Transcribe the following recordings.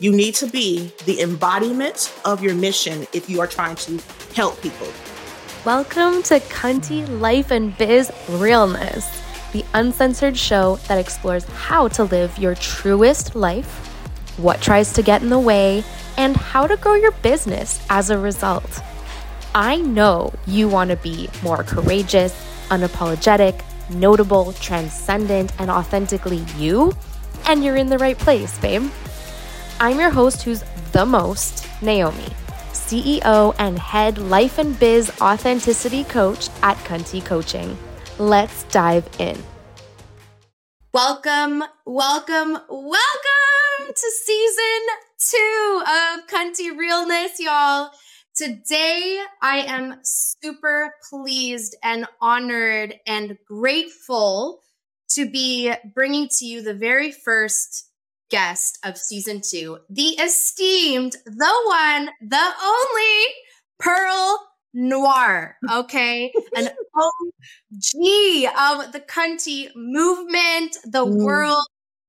You need to be the embodiment of your mission if you are trying to help people. Welcome to Cunty Life and Biz Realness, the uncensored show that explores how to live your truest life, what tries to get in the way, and how to grow your business as a result. I know you want to be more courageous, unapologetic, notable, transcendent, and authentically you, and you're in the right place, babe. I'm your host who's the most, Naomi, CEO and head life and biz authenticity coach at Cunty Coaching. Let's dive in. Welcome, welcome, welcome to season two of Cunty Realness, y'all. Today, I am super pleased and honored and grateful to be bringing to you the very first guest of season two, the esteemed, the one, the only Perle Noire. Okay. An OG of the Cunty movement, the mm. world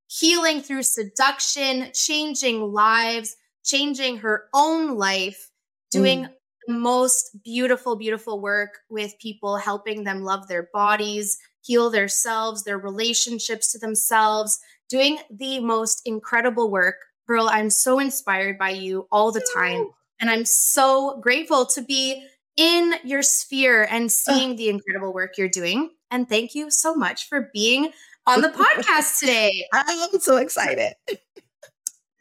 healing through seduction, changing lives, changing her own life, doing mm. the most beautiful, beautiful work with people, helping them love their bodies, heal themselves, their relationships to themselves, doing the most incredible work. Perle, I'm so inspired by you all the time. And I'm so grateful to be in your sphere and seeing the incredible work you're doing. And thank you so much for being on the podcast today. I'm so excited.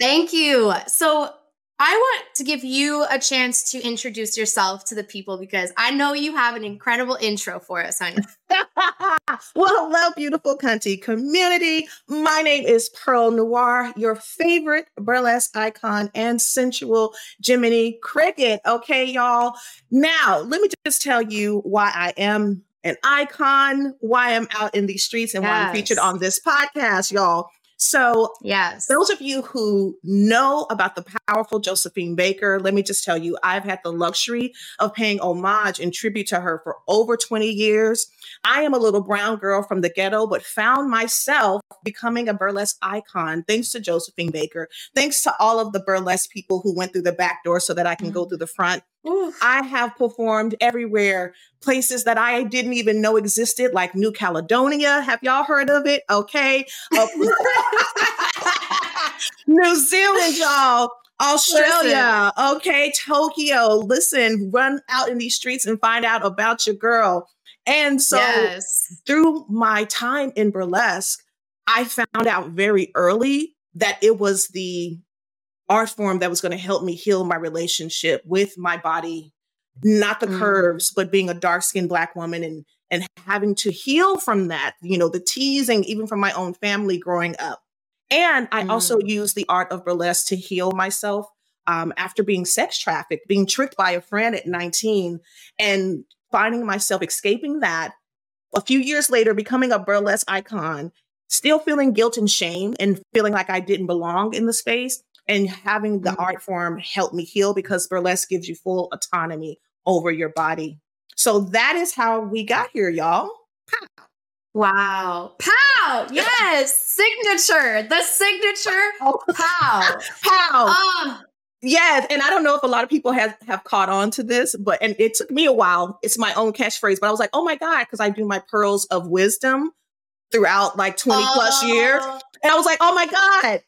Thank you. So, I want to give you a chance to introduce yourself to the people because I know you have an incredible intro for us, honey. well, hello, beautiful Cunty community. My name is Perle Noire, your favorite burlesque icon and sensual Jiminy Cricket. Okay, y'all. Now, let me just tell you why I am an icon, why I'm out in these streets, and yes. why I'm featured on this podcast, y'all. So, yes, those of you who know about the powerful Josephine Baker, let me just tell you, I've had the luxury of paying homage and tribute to her for over 20 years. I am a little brown girl from the ghetto, but found myself becoming a burlesque icon thanks to Josephine Baker, thanks to all of the burlesque people who went through the back door so that I can mm. go through the front. I have performed everywhere, places that I didn't even know existed, like New Caledonia. Have y'all heard of it? Okay. Uh, New Zealand, y'all. Australia, Listen. okay, Tokyo. Listen, run out in these streets and find out about your girl. And so, yes. through my time in burlesque, I found out very early that it was the art form that was going to help me heal my relationship with my body, not the mm. curves, but being a dark skinned black woman and and having to heal from that, you know, the teasing even from my own family growing up. And I mm. also use the art of burlesque to heal myself um, after being sex trafficked, being tricked by a friend at 19, and finding myself escaping that. A few years later, becoming a burlesque icon, still feeling guilt and shame and feeling like I didn't belong in the space and having the mm-hmm. art form help me heal because burlesque gives you full autonomy over your body. So that is how we got here, y'all. Pow. Wow. Pow. Yes. signature. The signature. Oh. Pow. Pow. Uh. Yes, and I don't know if a lot of people have have caught on to this, but and it took me a while. It's my own catchphrase, but I was like, "Oh my god," because I do my pearls of wisdom throughout like 20 plus years. Oh. And I was like, "Oh my god,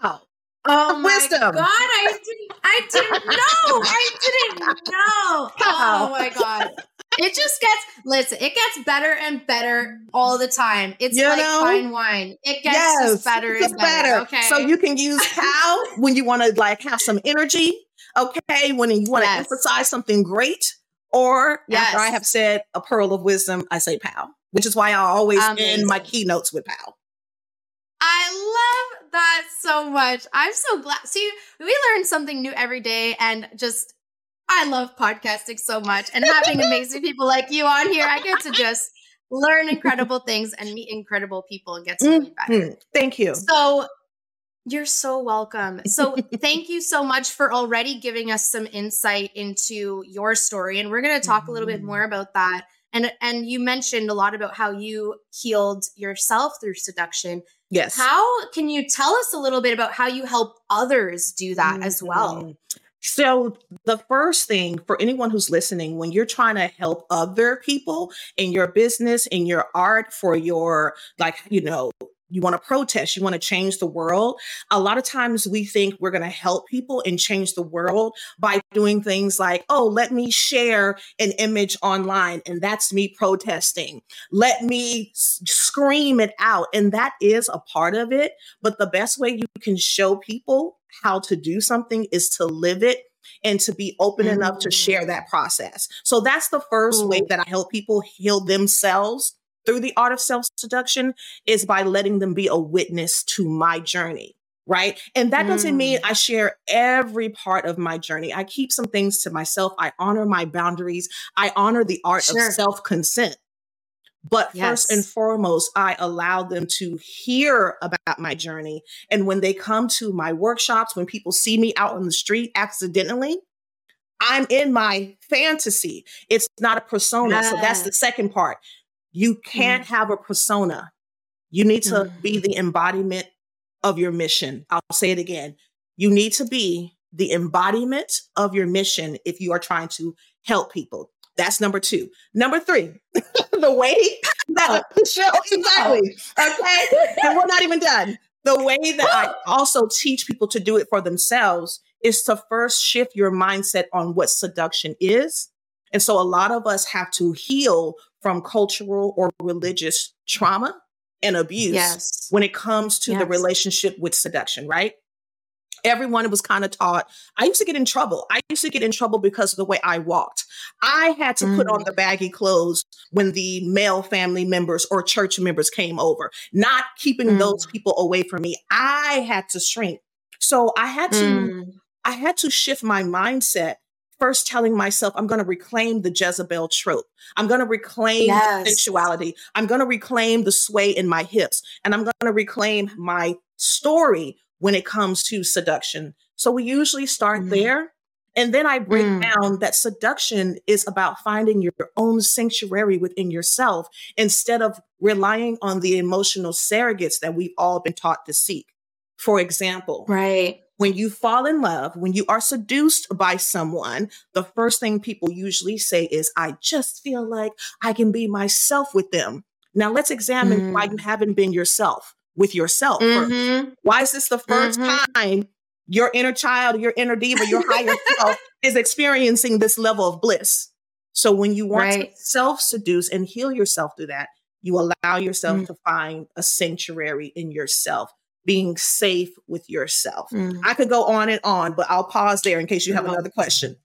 pow." Oh wisdom. my god! I didn't. I didn't know. I didn't know. Oh my god! It just gets listen. It gets better and better all the time. It's you like know? fine wine. It gets yes, better and better. better. Okay. So you can use how when you want to like have some energy. Okay, when you want to yes. emphasize something great, or yes. after I have said a pearl of wisdom, I say pow, which is why I always Amazing. end my keynotes with pow. I love that so much. I'm so glad. See, we learn something new every day and just I love podcasting so much and having amazing people like you on here. I get to just learn incredible things and meet incredible people and get to know you better. Mm-hmm. Thank you. So you're so welcome. So thank you so much for already giving us some insight into your story. And we're going to talk a little bit more about that And and you mentioned a lot about how you healed yourself through seduction. Yes. How can you tell us a little bit about how you help others do that mm-hmm. as well? So, the first thing for anyone who's listening, when you're trying to help other people in your business, in your art, for your, like, you know, you want to protest, you want to change the world. A lot of times we think we're going to help people and change the world by doing things like, oh, let me share an image online and that's me protesting. Let me s- scream it out. And that is a part of it. But the best way you can show people how to do something is to live it and to be open mm. enough to share that process. So that's the first way that I help people heal themselves through the art of self seduction is by letting them be a witness to my journey. Right. And that doesn't mean mm. I share every part of my journey. I keep some things to myself. I honor my boundaries. I honor the art sure. of self consent. But yes. first and foremost, I allow them to hear about my journey. And when they come to my workshops, when people see me out on the street accidentally, I'm in my fantasy. It's not a persona. Yeah. So that's the second part. You can't mm have a persona. You need to mm be the embodiment of your mission. I'll say it again. You need to be the embodiment of your mission if you are trying to help people. That's number two. Number three, the way that oh. show exactly. Okay. and we're not even done. The way that I also teach people to do it for themselves is to first shift your mindset on what seduction is. And so a lot of us have to heal from cultural or religious trauma and abuse yes. when it comes to yes. the relationship with seduction, right? Everyone was kind of taught. I used to get in trouble. I used to get in trouble because of the way I walked. I had to mm. put on mm. the baggy clothes when the male family members or church members came over, not keeping mm. those people away from me. I had to shrink. So I had to mm. I had to shift my mindset first telling myself, I'm going to reclaim the Jezebel trope. I'm going to reclaim yes. sensuality. I'm going to reclaim the sway in my hips. And I'm going to reclaim my story when it comes to seduction. So we usually start mm. there. And then I break mm. down that seduction is about finding your own sanctuary within yourself instead of relying on the emotional surrogates that we've all been taught to seek. For example, right when you fall in love, when you are seduced by someone, the first thing people usually say is, I just feel like I can be myself with them. Now let's examine mm why you mm. haven't been yourself with yourself. Mm-hmm. Why is this the 1st mm-hmm. time your inner child, your inner diva, your higher self is experiencing this level of bliss? So when you want right. to self seduce and heal yourself through that, you allow yourself mm to find a sanctuary in yourself being safe with yourself. Mm. I could go on and on, but I'll pause there in case you have another question.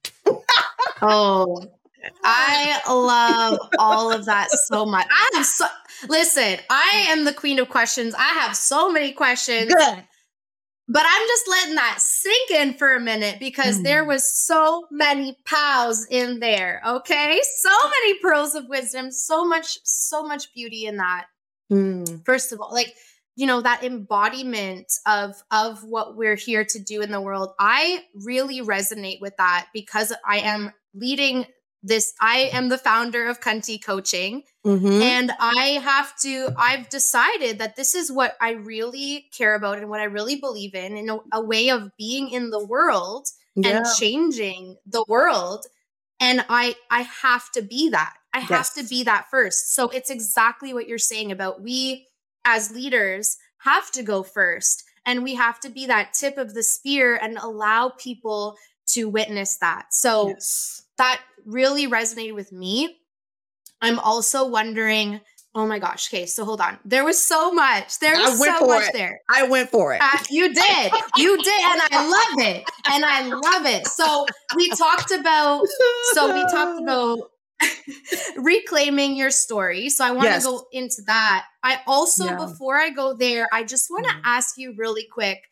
oh, I love all of that so much. I have so listen, I am the queen of questions. I have so many questions. Good. But I'm just letting that sink in for a minute because mm. there was so many pows in there. Okay. So many pearls of wisdom, so much, so much beauty in that. Mm. First of all, like you know that embodiment of of what we're here to do in the world i really resonate with that because i am leading this i am the founder of cunty coaching mm-hmm. and i have to i've decided that this is what i really care about and what i really believe in in a, a way of being in the world yeah. and changing the world and i i have to be that i yes. have to be that first so it's exactly what you're saying about we as leaders have to go first and we have to be that tip of the spear and allow people to witness that. So yes. that really resonated with me. I'm also wondering, oh my gosh, okay, so hold on. There was so much. There was so much it. there. I went for it. Uh, you did. You did. And I love it. And I love it. So we talked about, so we talked about reclaiming your story. So I want yes. to go into that. I also, yeah. before I go there, I just want to mm. ask you really quick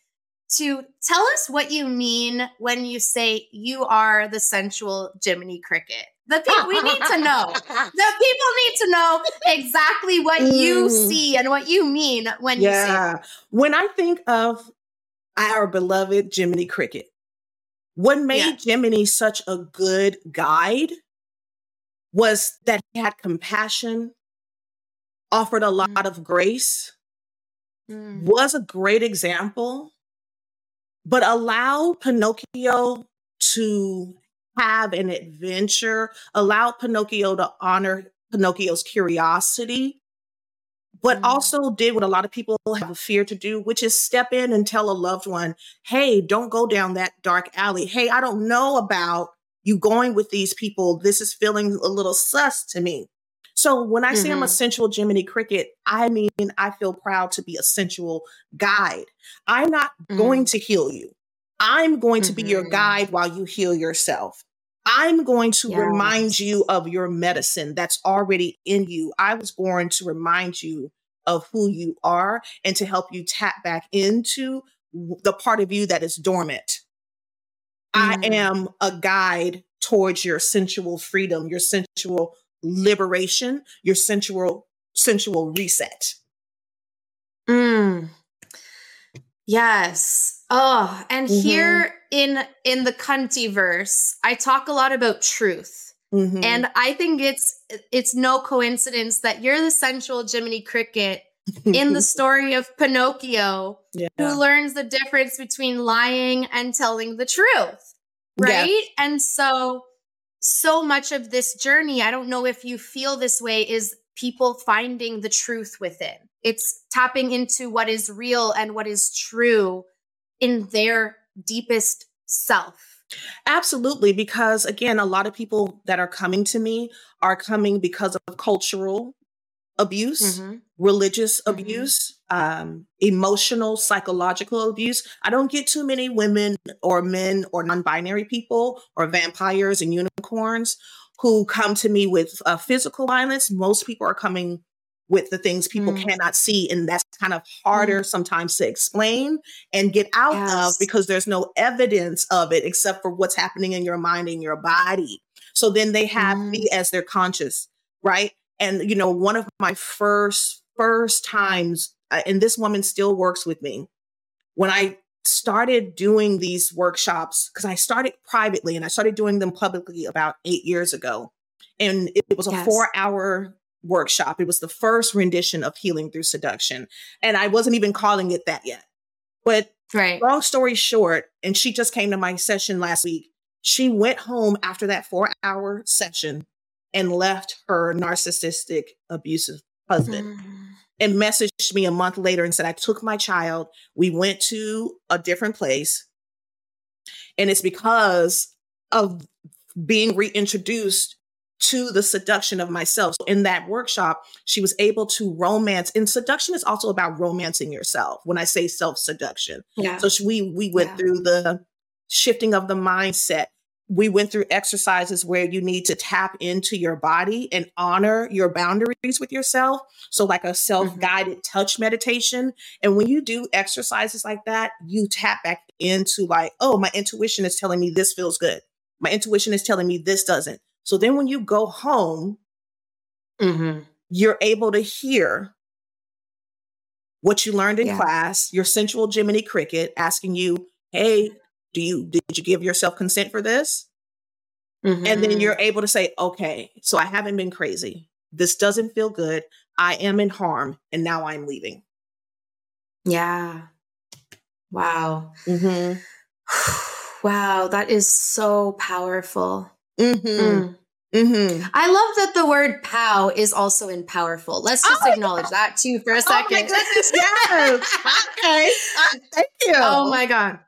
to tell us what you mean when you say you are the sensual Jiminy Cricket. The people we need to know. The people need to know exactly what mm. you see and what you mean when yeah. you say. When I think of our beloved Jiminy Cricket, what made yeah. Jiminy such a good guide was that he had compassion, offered a lot mm. of grace, mm. was a great example, but allowed Pinocchio to have an adventure, allowed Pinocchio to honor Pinocchio's curiosity, but mm. also did what a lot of people have a fear to do, which is step in and tell a loved one, hey, don't go down that dark alley. Hey, I don't know about you going with these people. This is feeling a little sus to me. So when I mm-hmm. say I'm a mm-hmm. sensual Jiminy Cricket, I mean I feel proud to be a sensual guide. I'm not mm-hmm. going to heal you. I'm going to be your mm-hmm. guide while you heal yourself. I'm going to yes. remind you of your medicine that's already in you. I was born to remind you of who you are and to help you tap back into the part of you that is dormant. I mm. am a guide towards your sensual freedom, your sensual liberation, your sensual sensual reset. Mm. Yes. Oh, and mm-hmm. here in in the cunty verse, I talk a lot about truth. Mm-hmm. And I think it's it's no coincidence that you're the sensual Jiminy Cricket in the story of Pinocchio yeah. who learns the difference between lying and telling the truth. Right? Yeah. And so so much of this journey, I don't know if you feel this way is people finding the truth within. It's tapping into what is real and what is true in their deepest self. Absolutely. Because again, a lot of people that are coming to me are coming because of cultural abuse, mm-hmm. Religious mm-hmm. abuse, um, emotional, psychological abuse. I don't get too many women or men or non binary people or vampires and unicorns who come to me with uh, physical violence. Most people are coming with the things people mm. cannot see. And that's kind of harder mm. sometimes to explain and get out yes. of because there's no evidence of it except for what's happening in your mind and your body. So then they have mm. me as their conscious, right? And, you know, one of my first, first times, uh, and this woman still works with me, when I started doing these workshops, because I started privately and I started doing them publicly about eight years ago. And it, it was a yes. four hour workshop. It was the first rendition of Healing Through Seduction. And I wasn't even calling it that yet. But right. long story short, and she just came to my session last week. She went home after that four hour session and left her narcissistic, abusive husband. Mm. And messaged me a month later and said, I took my child. We went to a different place. And it's because of being reintroduced to the seduction of myself. So in that workshop, she was able to romance. And seduction is also about romancing yourself. When I say self seduction, yeah. So we we went yeah. through the shifting of the mindset, we went through exercises where you need to tap into your body and honor your boundaries with yourself. So, like a self guided mm-hmm. touch meditation. And when you do exercises like that, you tap back into, like, oh, my intuition is telling me this feels good. My intuition is telling me this doesn't. So then when you go home, mm-hmm. you're able to hear what you learned in yeah. class, your sensual Jiminy Cricket asking you, hey, do you did you give yourself consent for this mm-hmm. and then mm-hmm. you're able to say okay so i haven't been crazy this doesn't feel good i am in harm and now i'm leaving yeah wow mm-hmm. wow that is so powerful mm-hmm. mm. Mm-hmm. I love that the word "pow" is also in powerful. Let's just oh, acknowledge that too for a second. Oh my goodness, yes. okay, uh, thank you. Oh my god,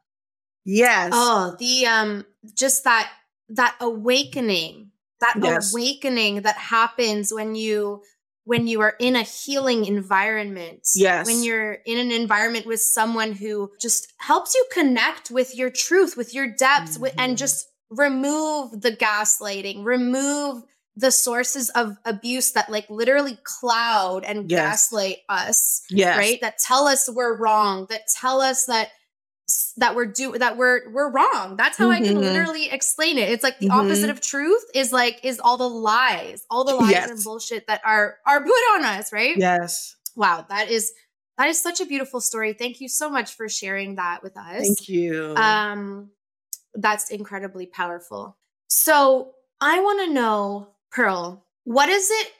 Yes. Oh, the um just that that awakening, that yes. awakening that happens when you when you are in a healing environment. Yes. When you're in an environment with someone who just helps you connect with your truth, with your depths, mm-hmm. with, and just remove the gaslighting, remove the sources of abuse that like literally cloud and yes. gaslight us. Yes. Right. That tell us we're wrong, that tell us that that we're do that we're we're wrong. That's how mm-hmm. I can mm-hmm. literally explain it. It's like the mm-hmm. opposite of truth is like is all the lies, all the lies yes. and bullshit that are are put on us, right? Yes. Wow, that is that is such a beautiful story. Thank you so much for sharing that with us. Thank you. Um that's incredibly powerful. So, I want to know Perle, what does it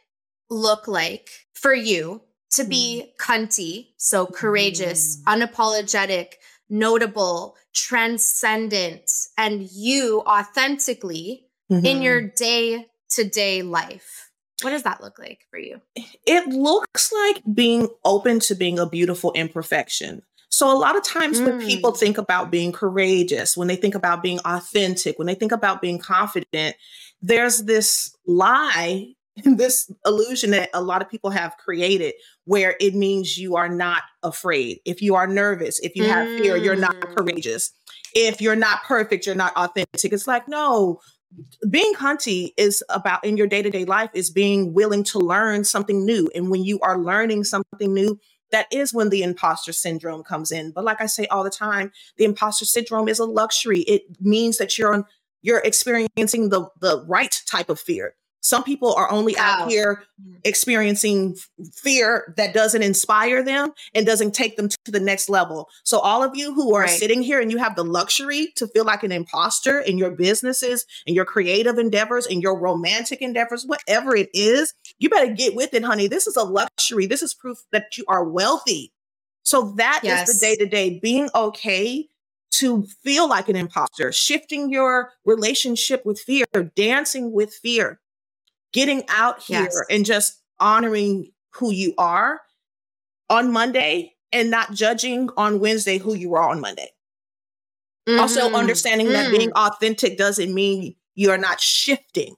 look like for you to be mm. cunty, so courageous, mm. unapologetic, notable, transcendent, and you authentically mm-hmm. in your day to day life? What does that look like for you? It looks like being open to being a beautiful imperfection. So, a lot of times mm. when people mm. think about being courageous, when they think about being authentic, when they think about being confident, there's this lie, this illusion that a lot of people have created where it means you are not afraid. If you are nervous, if you mm. have fear, you're not mm. courageous. If you're not perfect, you're not authentic. It's like, no, being cunty is about in your day-to-day life is being willing to learn something new and when you are learning something new that is when the imposter syndrome comes in but like i say all the time the imposter syndrome is a luxury it means that you're on you're experiencing the the right type of fear some people are only wow. out here mm. experiencing fear that doesn't inspire them and doesn't take them to the next level. So, all of you who are right. sitting here and you have the luxury to feel like an imposter in your businesses and your creative endeavors and your romantic endeavors, whatever it is, you better get with it, honey. This is a luxury. This is proof that you are wealthy. So, that yes. is the day to day being okay to feel like an imposter, shifting your relationship with fear, dancing with fear getting out here yes. and just honoring who you are on Monday and not judging on Wednesday who you are on Monday. Mm-hmm. Also, understanding mm that being mm. authentic doesn't mean you're not shifting.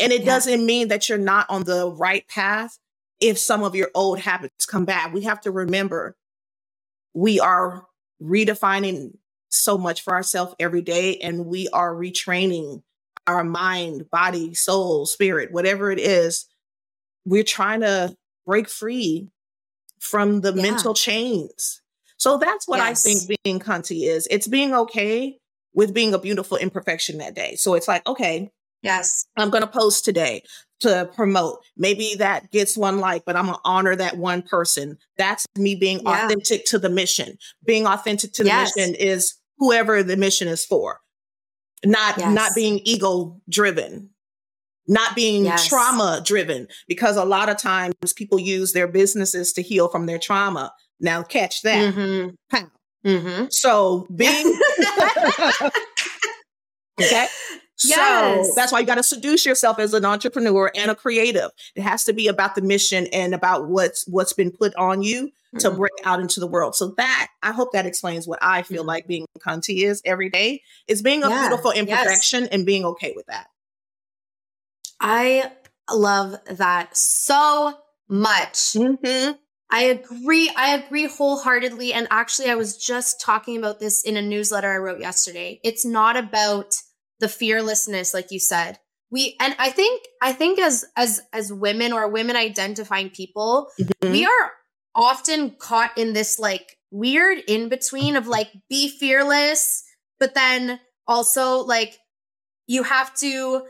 And it yeah. doesn't mean that you're not on the right path if some of your old habits come back. We have to remember we are redefining so much for ourselves every day and we are retraining our mind, body, soul, spirit, whatever it is, we're trying to break free from the yeah. mental chains. So that's what yes. I think being cunty is. It's being okay with being a beautiful imperfection that day. So it's like, okay, yes, I'm going to post today to promote. Maybe that gets one like, but I'm going to honor that one person. That's me being yeah. authentic to the mission. Being authentic to the yes. mission is whoever the mission is for not yes. not being ego driven not being yes. trauma driven because a lot of times people use their businesses to heal from their trauma now catch that mm-hmm. Mm-hmm. so being okay Yes. So that's why you got to seduce yourself as an entrepreneur and a creative. It has to be about the mission and about what's what's been put on you. To break out into the world. So that I hope that explains what I feel mm-hmm. like being cunty is every day. Is being a yeah. beautiful imperfection yes. and being okay with that. I love that so much. Mm-hmm. I agree. I agree wholeheartedly. And actually, I was just talking about this in a newsletter I wrote yesterday. It's not about the fearlessness like you said we and i think i think as as as women or women identifying people mm-hmm. we are often caught in this like weird in between of like be fearless but then also like you have to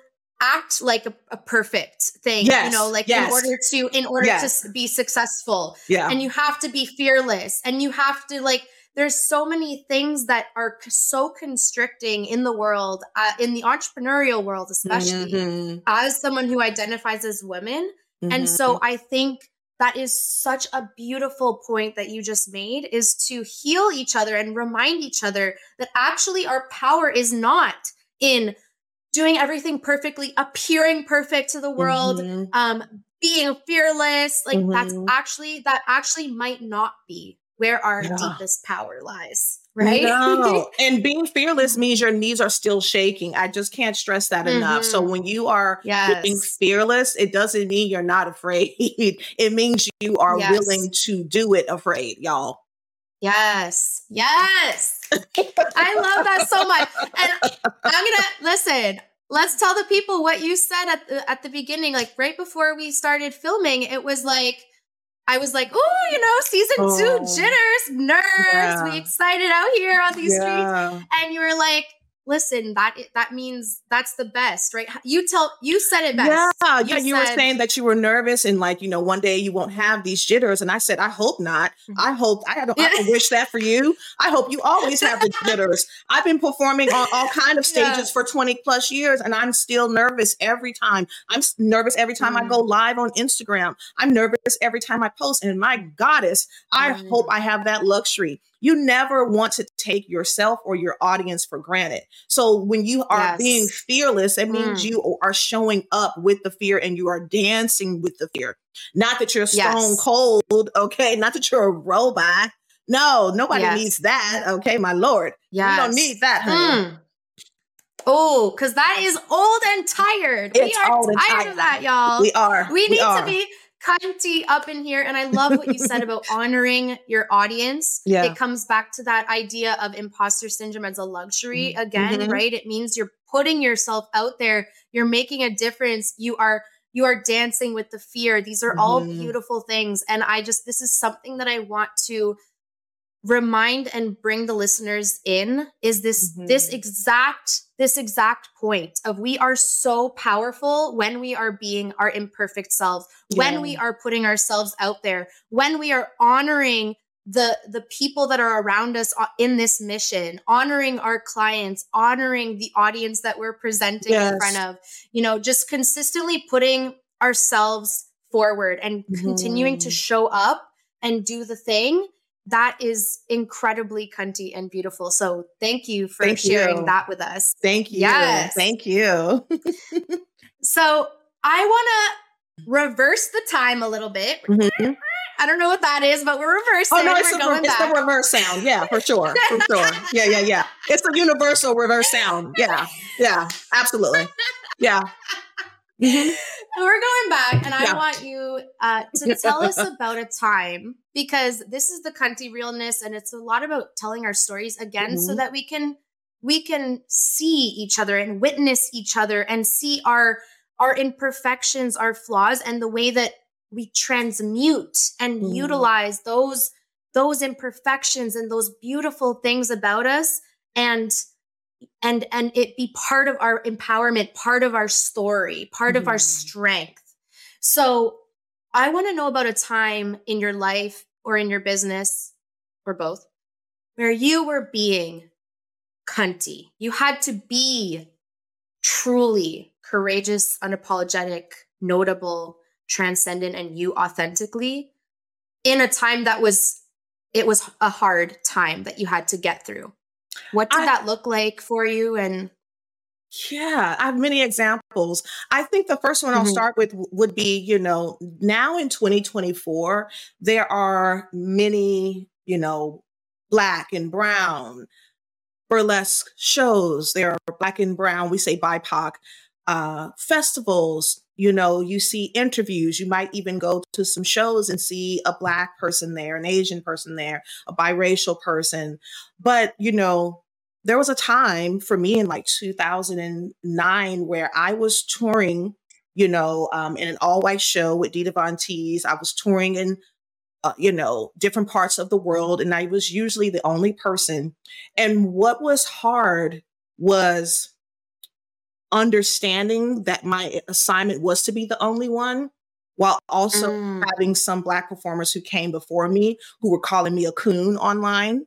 act like a, a perfect thing yes, you know like yes. in order to in order yes. to be successful yeah and you have to be fearless and you have to like there's so many things that are so constricting in the world, uh, in the entrepreneurial world, especially mm-hmm. as someone who identifies as women. Mm-hmm. And so mm-hmm. I think that is such a beautiful point that you just made is to heal each other and remind each other that actually our power is not in doing everything perfectly, appearing perfect to the world, mm-hmm. um, being fearless. Like that's mm-hmm. actually, that actually might not be where our yeah. deepest power lies right no. and being fearless means your knees are still shaking i just can't stress that mm-hmm. enough so mm-hmm. when you are yes. being fearless it doesn't mean you're not afraid it means you are yes. willing to do it afraid y'all yes yes i love that so much and i'm gonna listen let's tell the people what you said at the at the beginning like right before we started filming it was like I was like, oh, you know, season oh, two jitters, nerves. Yeah. We excited out here on these yeah. streets. And you were like, listen, that that means that's the best, right? You tell you said it best. Yeah, you yeah. You said, were saying that you were nervous and like you know one day you won't have these jitters, and I said I hope not. Mm-hmm. I hope I don't. I wish that for you. I hope you always have the jitters. I've been performing on all kind of stages yeah. for twenty plus years, and I'm still nervous every time. I'm nervous every time mm-hmm. I go mm. live on Instagram. I'm nervous every time I post, and my goddess, I mm-hmm. hope I have that luxury you never want to take yourself or your audience for granted. So when you are yes. being fearless, it means mm. you are showing up with the fear and you are dancing with the fear. Not that you're stone yes. cold, okay? Not that you're a robot. No, nobody yes. needs that, okay, my lord. Yeah, You don't need that, honey. Mm. Oh, because that is old and tired. It's we are tired, tired of that, y'all. We are. We, we need are. to be cunty up in here. And I love what you said about honoring your audience. Yeah. It comes back to that idea of imposter syndrome as a luxury mm-hmm. again, mm-hmm. right? It means you're putting yourself out there, you're making a difference, you are you are dancing with the fear. These are mm-hmm. all beautiful things. And I just this is something that I want to remind and bring the listeners in is this mm-hmm. this exact this exact point of we are so powerful when we are being our imperfect selves yeah. when we are putting ourselves out there when we are honoring the the people that are around us uh, in this mission honoring our clients honoring the audience that we're presenting yes. in front of you know just consistently putting ourselves forward and mm-hmm. continuing to mm-hmm. show up and do the thing that is incredibly cunty and beautiful. So thank you for thank sharing you. that with us. Thank you. Yes. Thank you. so I want to reverse the time a little bit. Mm-hmm. I don't know what that is, but we're reversing. Oh no, it's, the, it's the, reverse sound. Yeah, for sure, for sure. Yeah, yeah, yeah. It's the universal reverse sound. Yeah, yeah, absolutely. Yeah. We're going back, and yeah. I want you uh, to tell us about a time because this is the cunty realness, and it's a lot about telling our stories again, mm-hmm. so that we can we can see each other and witness each other and see our our imperfections, our flaws, and the way that we transmute and mm-hmm. utilize those those imperfections and those beautiful things about us and and and it be part of our empowerment part of our story part mm-hmm. of our mm-hmm. strength so i want to know about a time in your life or in your business or both where you were being cunty you had to be truly courageous unapologetic notable transcendent and you authentically in a time that was it was a hard time that you had to get through what did I, that look like for you? And yeah, I have many examples. I think the first one mm-hmm. I'll start with would be, you know, now in 2024, there are many, you know, black and brown burlesque shows. There are black and brown, we say BIPOC, uh, festivals, you know, you see interviews. You might even go to some shows and see a Black person there, an Asian person there, a biracial person. But, you know, there was a time for me in like 2009 where I was touring, you know, um, in an all white show with Dita Von Teese. I was touring in, uh, you know, different parts of the world, and I was usually the only person. And what was hard was understanding that my assignment was to be the only one while also mm. having some black performers who came before me who were calling me a coon online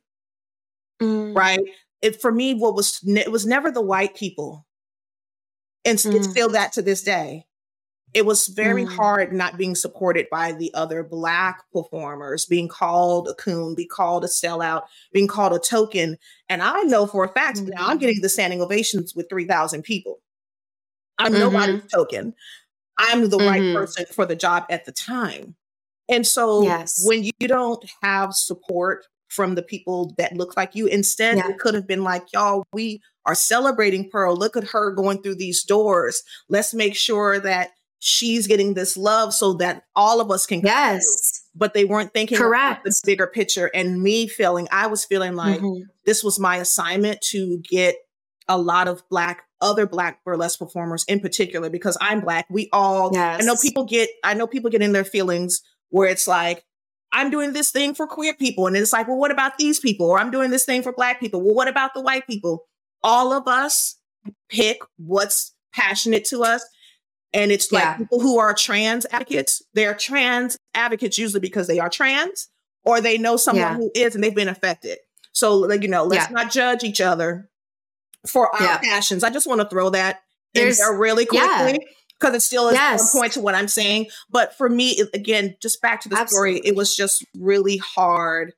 mm. right it for me what was it was never the white people and mm. it's still that to this day it was very mm. hard not being supported by the other black performers being called a coon be called a sellout being called a token and i know for a fact now i'm mm-hmm. getting the standing ovations with 3000 people I'm mm-hmm. nobody's token. I'm the mm-hmm. right person for the job at the time. And so yes. when you don't have support from the people that look like you, instead yeah. it could have been like, y'all, we are celebrating Perle. Look at her going through these doors. Let's make sure that she's getting this love so that all of us can yes but they weren't thinking correct the bigger picture and me feeling i was feeling like mm-hmm. this was my assignment to get a lot of black other black burlesque performers in particular because I'm black. We all yes. I know people get I know people get in their feelings where it's like I'm doing this thing for queer people and it's like, well what about these people? Or I'm doing this thing for black people. Well what about the white people? all of us pick what's passionate to us. And it's like yeah. people who are trans advocates, they're trans advocates usually because they are trans or they know someone yeah. who is and they've been affected. So, like, you know, let's yeah. not judge each other for our passions. I just want to throw that There's, in there really quickly because it still is yes. one point to what I'm saying. But for me, it, again, just back to the Absolutely. story, it was just really hard,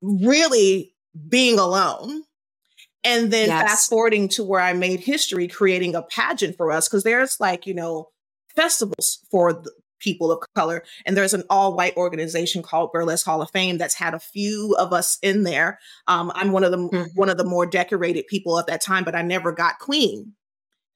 really being alone. And then yes. fast forwarding to where I made history, creating a pageant for us, because there's like, you know, festivals for the people of color. And there's an all white organization called Burlesque Hall of Fame that's had a few of us in there. Um, I'm one of the mm-hmm. one of the more decorated people at that time, but I never got queen.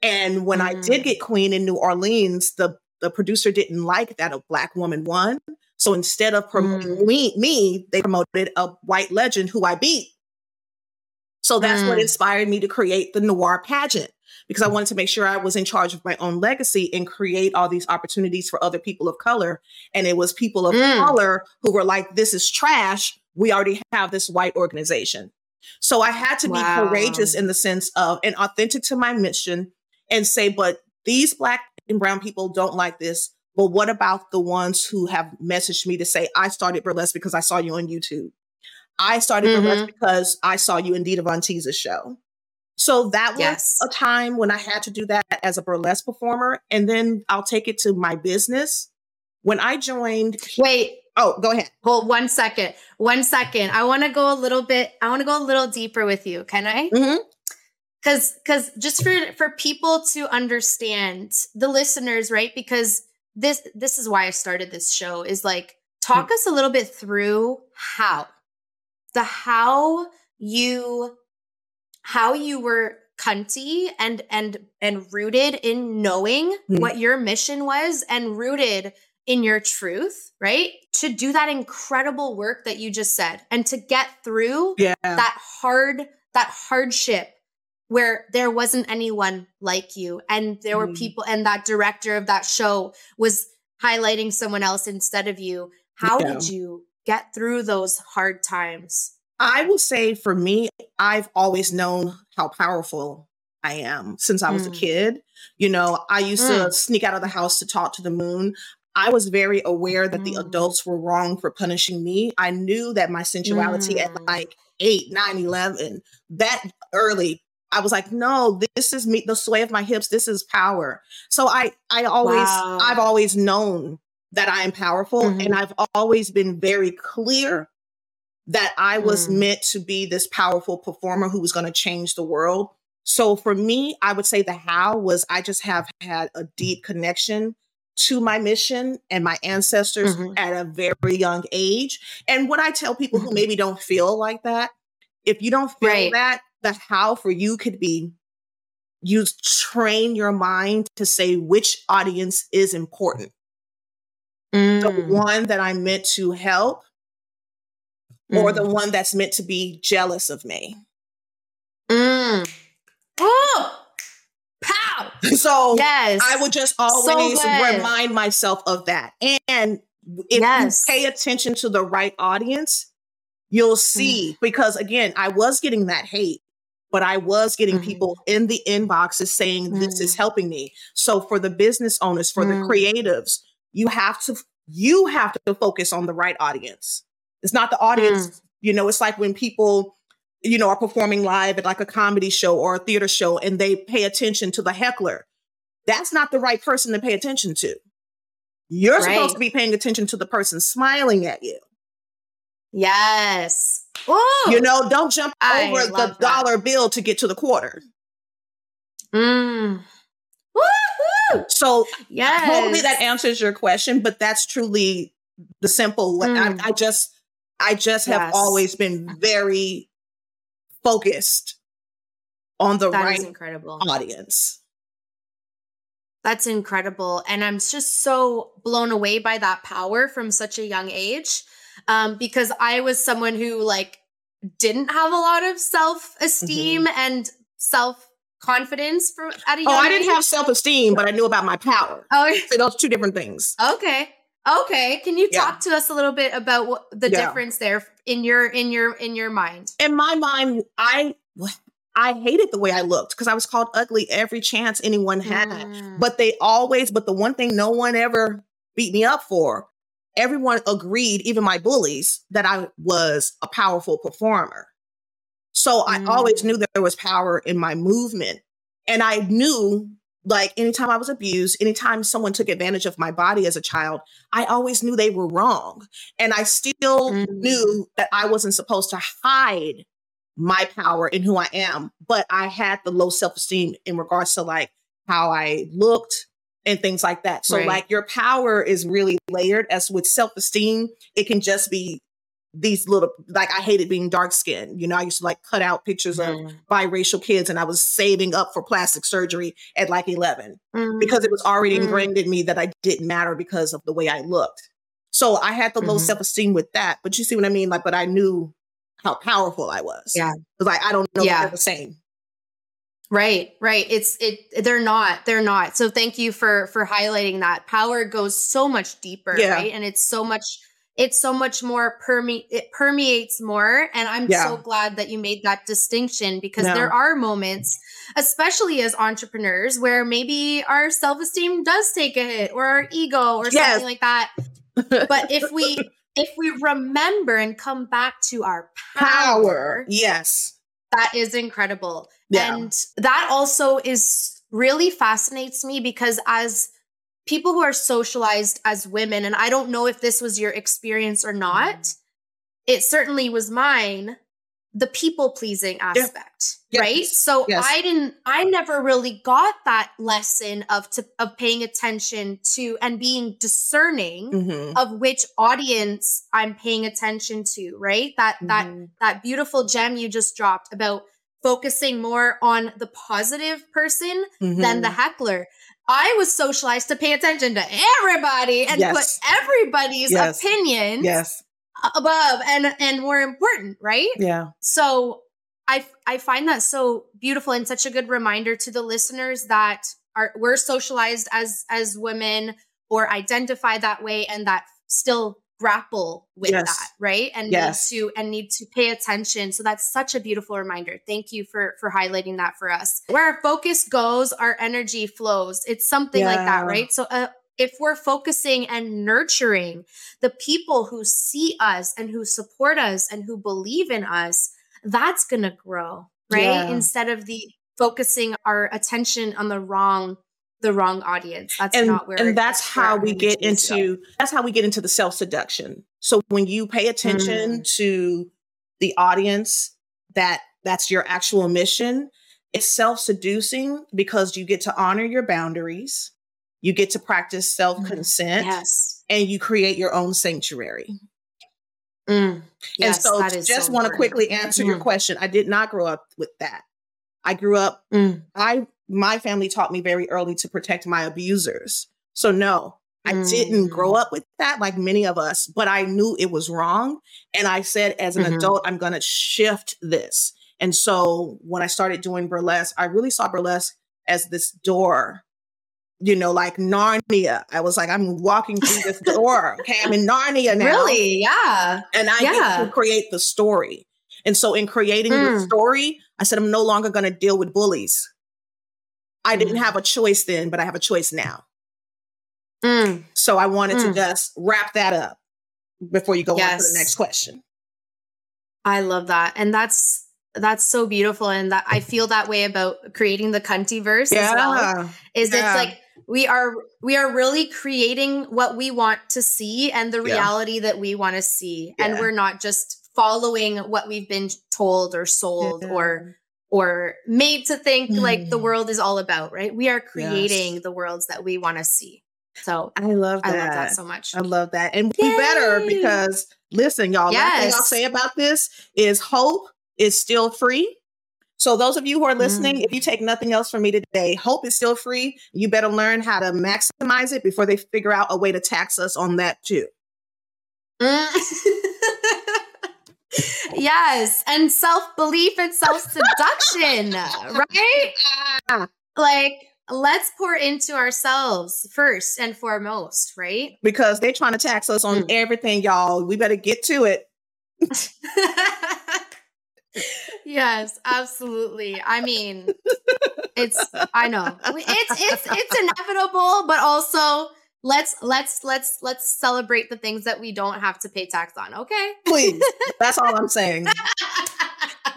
And when mm. I did mm. get Queen in New Orleans, the the producer didn't like that a black woman won. So instead of promoting mm. me, me, they promoted a white legend who I beat. So that's mm. what inspired me to create the noir pageant because I wanted to make sure I was in charge of my own legacy and create all these opportunities for other people of color. And it was people of mm. color who were like, this is trash. We already have this white organization. So I had to wow. be courageous in the sense of and authentic to my mission and say, but these black and brown people don't like this. But what about the ones who have messaged me to say, I started burlesque because I saw you on YouTube. I started mm-hmm. burlesque because I saw you in Dita Von Teese's show. So that was yes. a time when I had to do that as a burlesque performer. And then I'll take it to my business. When I joined. Wait. Oh, go ahead. Hold one second. One second. I want to go a little bit, I want to go a little deeper with you. Can I? Mm-hmm because because just for for people to understand the listeners right because this this is why i started this show is like talk mm-hmm. us a little bit through how the how you how you were cunty and and and rooted in knowing mm-hmm. what your mission was and rooted in your truth right to do that incredible work that you just said and to get through yeah. that hard that hardship where there wasn't anyone like you and there mm-hmm. were people and that director of that show was highlighting someone else instead of you how yeah. did you get through those hard times i will say for me i've always known how powerful i am since i was mm. a kid you know i used mm. to sneak out of the house to talk to the moon I was very aware that mm. the adults were wrong for punishing me. I knew that my sensuality at mm. like 8, 9, 11, that early I was like, no, this is me, the sway of my hips. This is power. So I, I always, wow. I've always known that I am powerful. Mm-hmm. And I've always been very clear that I was mm. meant to be this powerful performer who was going to change the world. So for me, I would say the how was I just have had a deep connection to my mission and my ancestors mm-hmm. at a very young age. And what I tell people mm-hmm. who maybe don't feel like that, if you don't feel right. that, the how for you could be you train your mind to say which audience is important. Mm. The one that I'm meant to help mm. or the mm. one that's meant to be jealous of me. Mm. Oh, pow. So yes. I would just always so remind myself of that. And if yes. you pay attention to the right audience, you'll mm. see because again, I was getting that hate but I was getting mm-hmm. people in the inboxes saying mm-hmm. this is mm. helping me. So for the business owners, for mm-hmm. the creatives, you have to you have to focus on the right audience. It's not the audience, mm. you know, it's like when people you know are performing live at like a comedy show or a theater show and they pay attention to the heckler. That's not the right person to pay attention to. You're right. supposed to be paying attention to the person smiling at you. Yes. Ooh, you know, don't jump I over the that. dollar bill to get to the quarter. Mm. Woo-hoo! So, yeah, hopefully that answers your question. But that's truly the simple. Mm. I, I, just, I just yes. have always been very focused on the that right incredible audience. That's incredible, and I'm just so blown away by that power from such a young age um, because I was someone who like didn't have a lot of self esteem mm-hmm. and self confidence from at a young Oh, I didn't have self esteem, but I knew about my power. Oh, so those two different things. Okay. Okay, can you talk yeah. to us a little bit about what the yeah. difference there in your in your in your mind? In my mind, I I hated the way I looked because I was called ugly every chance anyone had. Mm. But they always, but the one thing no one ever beat me up for, everyone agreed, even my bullies, that I was a powerful performer. So mm. I always knew that there was power in my movement. And I knew like anytime I was abused, anytime someone took advantage of my body as a child, I always knew they were wrong. And I still mm. knew that I wasn't supposed to hide my power in who I am, but I had the low self esteem in regards to like how I looked and things like that. So, right. like, your power is really layered. As with self esteem, it can just be these little like I hated being dark skinned. You know, I used to like cut out pictures mm. of biracial kids and I was saving up for plastic surgery at like 11 mm. because it was already mm. ingrained in me that I didn't matter because of the way I looked. So I had the mm-hmm. low self-esteem with that. But you see what I mean? Like, but I knew how powerful I was. Yeah. Like I don't know yeah. they're the same. Right, right. It's it they're not. They're not. So thank you for for highlighting that. Power goes so much deeper, yeah. right? And it's so much it's so much more perme it permeates more and i'm yeah. so glad that you made that distinction because no. there are moments especially as entrepreneurs where maybe our self-esteem does take a hit or our ego or yes. something like that but if we if we remember and come back to our power, power. yes that is incredible yeah. and that also is really fascinates me because as people who are socialized as women, and I don't know if this was your experience or not, mm-hmm. it certainly was mine, the people pleasing aspect, yeah. right? So yes. I didn't, I never really got that lesson of to, of paying attention to and being discerning mm-hmm. of which audience I'm paying attention to, right? That mm-hmm. that that beautiful gem you just dropped about focusing more on the positive person mm-hmm. than the mm-hmm. heckler. I was socialized to pay attention to everybody and yes. put everybody's yes. opinion yes. above and and more important, right? Yeah. So I I find that so beautiful and such a good reminder to the listeners that are we're socialized as as women or identify that way and that still grapple with yes. that right and yes. need to and need to pay attention so that's such a beautiful reminder thank you for for highlighting that for us where our focus goes our energy flows it's something yeah. like that right so uh, if we're focusing and nurturing the people who see us and who support us and who believe in us that's going to grow right yeah. instead of the focusing our attention on the wrong the wrong audience. That's and, not where and that's how we get into that's how we get into the self seduction. So when you pay attention mm. to the audience that that's your actual mission, it's self seducing because you get to honor your boundaries, you get to practice self consent, mm. yes. and you create your own sanctuary. Mm. Yes, and so just so want to quickly answer your mm. question. I did not grow up with that. I grew up, mm. I my family taught me very early to protect my abusers. So no, I mm. didn't grow mm. up with that like many of us, but I knew it was wrong. And I said, as an mm-hmm. adult, I'm going to shift this. And so when I started doing burlesque, I really saw burlesque as this door, you know, like Narnia. I was like, I'm walking through this door. Okay, I'm in Narnia now. Really? Yeah. And I yeah. get to create the story. And so in creating mm. the story, I said, I'm no longer going to deal with bullies. I didn't mm. have a choice then, but I have a choice now. Mm. So I wanted mm. to just wrap that up before you go yes. on to the next question. I love that. And that's that's so beautiful. And that I feel that way about creating the Cunty verse yeah. as well. Is yeah. it's like we are we are really creating what we want to see and the reality yeah. that we want to see. And we're not just following what we've been told or sold or or made to think mm. like the mm. world is all about, right? We are creating yes. the worlds that we want to see. So I love that. I love that so much. I love that. And be better because listen, y'all, yes. thing I'll say about this is hope is still free. So those of you who are listening, mm. if you take nothing else from me today, hope is still free. You better learn how to maximize it before they figure out a way to tax us on that too. Mm. yes, and self belief and self seduction, right? Like, let's pour into ourselves first and foremost, right? Because they're trying to tax us on mm. everything, y'all. We better get to it. yes, absolutely. I mean, it's I know. It's it's it's inevitable, but also let's let's let's let's celebrate the things that we don't have to pay tax on, okay? Please. That's all I'm saying.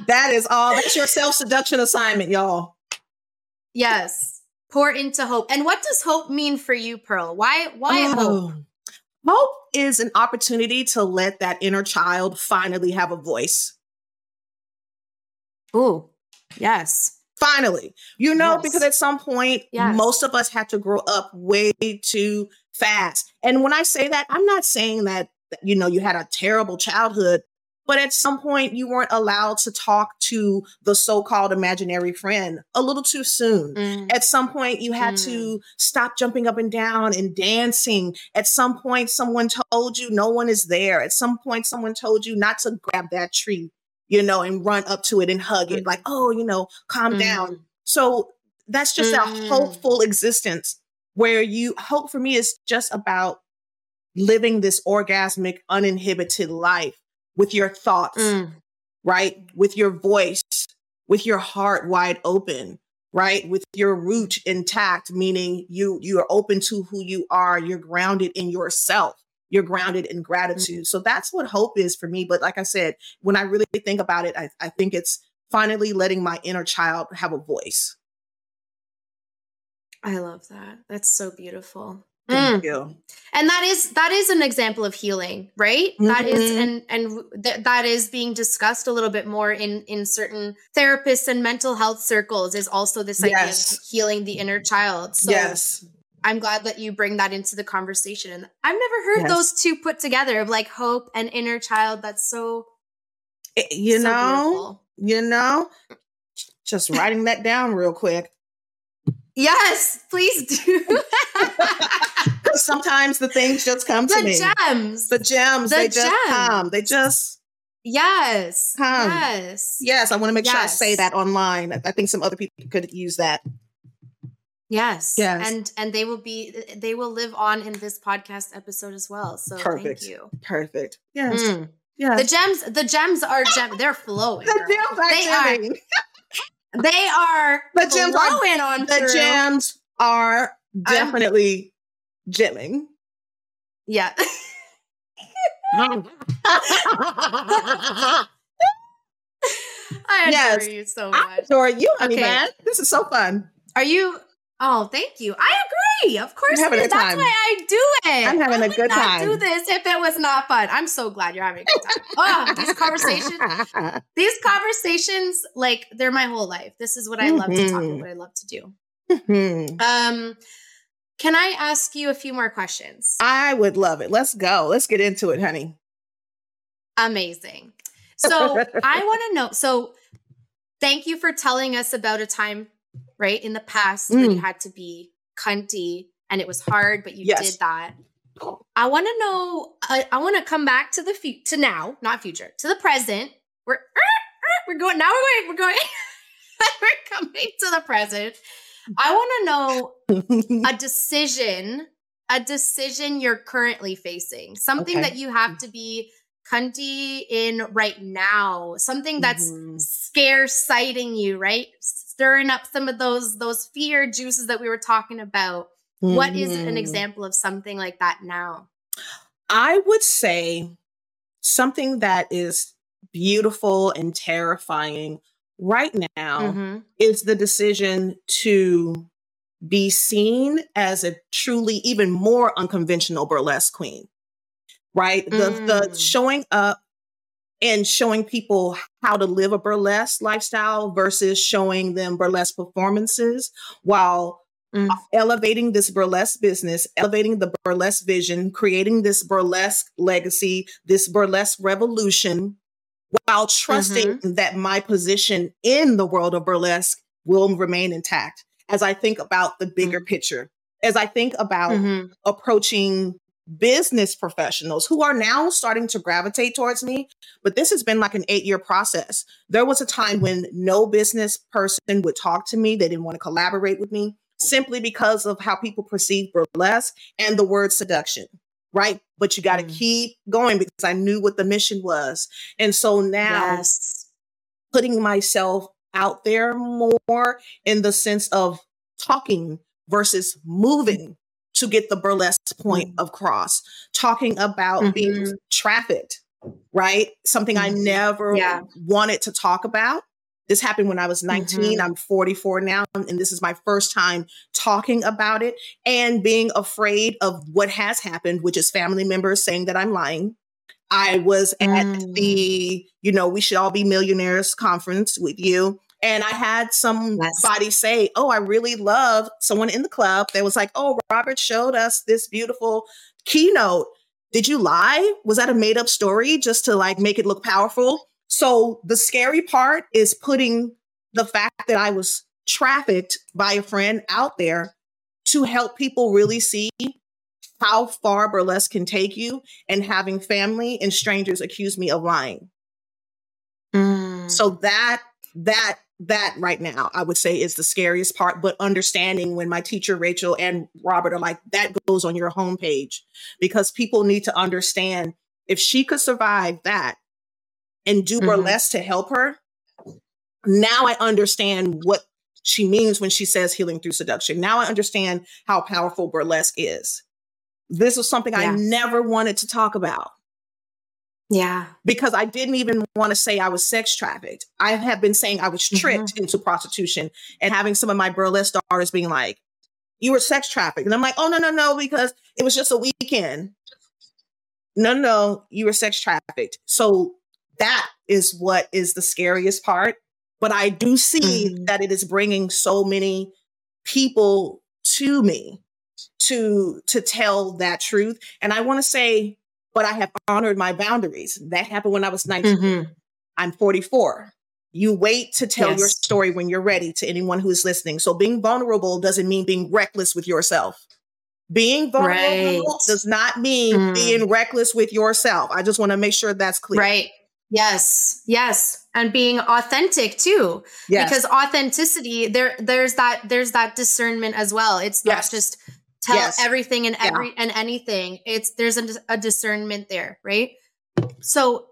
that is all. That's your self-seduction assignment, y'all. Yes. Pour into hope. And what does hope mean for you, Perle? Why why oh. hope? Hope is an opportunity to let that inner child finally have a voice. Oh, yes. Finally, you know, yes. because at some point, yes. most of us had to grow up way too fast. And when I say that, I'm not saying that, you know, you had a terrible childhood, but at some point you weren't allowed to talk to the so-called imaginary friend a little too soon. Mm. At some point you had mm. to stop jumping up and down and dancing. At some point someone told you no one is there. At some point someone told you not to grab that tree you know, and run up to it and hug it, like, oh, you know, calm mm. down. So that's just mm. a hopeful existence where you hope for me is just about living this orgasmic, uninhibited life with your thoughts, mm. right? With your voice, with your heart wide open, right? With your root intact, meaning you you are open to who you are, you're grounded in yourself you're grounded in mm-hmm. gratitude. So that's what hope is for me. But like I said, when I really think about it, I, I think it's finally letting my inner child have a voice. I love that. That's so beautiful. Thank mm. you. And that is that is an example of healing, right? Mm-hmm. That is mm-hmm. and and th- that is being discussed a little bit more in in certain therapists and mental health circles is also this idea of healing the inner child. So yes. I'm glad that you bring that into the conversation. And I've never heard yes. those two put together of like hope and inner child. That's so, eh, you so know, beautiful. you know, just writing that down real quick. Yes, please do. Sometimes the things just come the to me. The Gems. The gems. The they gems. just come. They just Yes. Come. Yes. Yes. I want to make yes. sure I say that online. I think some other people could use that. Yes. Yes. And and they will be they will live on in this podcast episode as well. So Perfect. thank you. Perfect. Yes. Mm. Yes. The gems the gems are gem they're flowing. the gems are they. Are, they are the gems are, on the through. gems are definitely um, gemming. Yeah. I adore yes. you so much. I adore you, honey okay. man. This is so fun. Are you Oh, thank you. I agree. Of course, I'm having a That's time. why I do it. I'm having I a good not time. Do this if it was not fun. I'm so glad you're having a good time. oh, these conversations, these conversations, like they're my whole life. This is what I love mm-hmm. to talk about. What I love to do. Mm-hmm. Um, can I ask you a few more questions? I would love it. Let's go. Let's get into it, honey. Amazing. So I want to know. So thank you for telling us about a time right? In the past, mm. when you had to be cunty and it was hard, but you yes. did that. I want to know. I, I want to come back to the future, to now, not future, to the present. We're we're going now. We're going. We're going. we're coming to the present. I want to know a decision, a decision you're currently facing, something okay. that you have to be cunty in right now, something that's mm-hmm. scare sighting you, right? Stirring up some of those those fear juices that we were talking about. Mm-hmm. What is an mm-hmm. example of something like that now? I would say something that is beautiful and terrifying right now mm-hmm. is the decision to be seen as a truly even more unconventional burlesque queen right mm. the the mm. showing up and showing people how to live a burlesque lifestyle versus showing them burlesque performances while mm. elevating this burlesque business, elevating the burlesque vision, creating this burlesque legacy, this burlesque revolution, while trusting mm-hmm. that my position in the world of burlesque will remain intact as I think about the bigger mm. picture. As I think about mm-hmm. approaching business professionals who are now starting to gravitate towards me. But this has been like an eight year process. There was a time when no business person would talk to me, they didn't want to collaborate with me simply because of how people perceive burlesque and the word seduction. Right. But you got to mm. keep going because I knew what the mission was. And so now, yes. putting myself out there more in the sense of talking versus moving to get the burlesque point mm-hmm. across, talking about mm-hmm. being trafficked, right? Something I mm-hmm. never yeah. wanted to talk about. This happened when I was 19. Mm-hmm. I'm 44 now, and this is my first time talking about it and being afraid of what has happened, which is family members saying that I'm lying. I was at mm. the, you know, we should all be millionaires conference with you. And I had somebody yes. say, Oh, I really love someone in the club that was like, Oh, Robert showed us this beautiful keynote. Did you lie? Was that a made up story just to like make it look powerful? So the scary part is putting the fact that I was trafficked by a friend out there to help people really see how far burlesque can take you and having family and strangers accuse me of lying. Mm. So that that that right now I would say is the scariest part, but understanding when my teacher Rachel and Robert are like, that goes on your homepage because people need to understand if she could survive that and do mm-hmm. burlesque to help her, now I understand what she means when she says healing through seduction. Now I understand how powerful burlesque is. This was something yeah. I never wanted to talk about. Yeah. Because I didn't even want to say I was sex trafficked. I have been saying I was tricked mm-hmm. into prostitution and having some of my burlesque daughters being like, you were sex trafficked. And I'm like, oh, no, no, no, because it was just a weekend. No, no, no, you were sex trafficked. So that is what is the scariest part. But I do see mm-hmm. that it is bringing so many people to me to to tell that truth. And I want to say but I have honored my boundaries. That happened when I was 19. Mm-hmm. I'm 44. You wait to tell yes. your story when you're ready to anyone who is listening. So being vulnerable doesn't mean being reckless with yourself. Being vulnerable right. does not mean mm. being reckless with yourself. I just want to make sure that's clear. Right. Yes. Yes. And being authentic too. Yes. Because authenticity, there there's that there's that discernment as well. It's not yes. just tell yes. everything and every yeah. and anything. It's there's a, a discernment there, right? So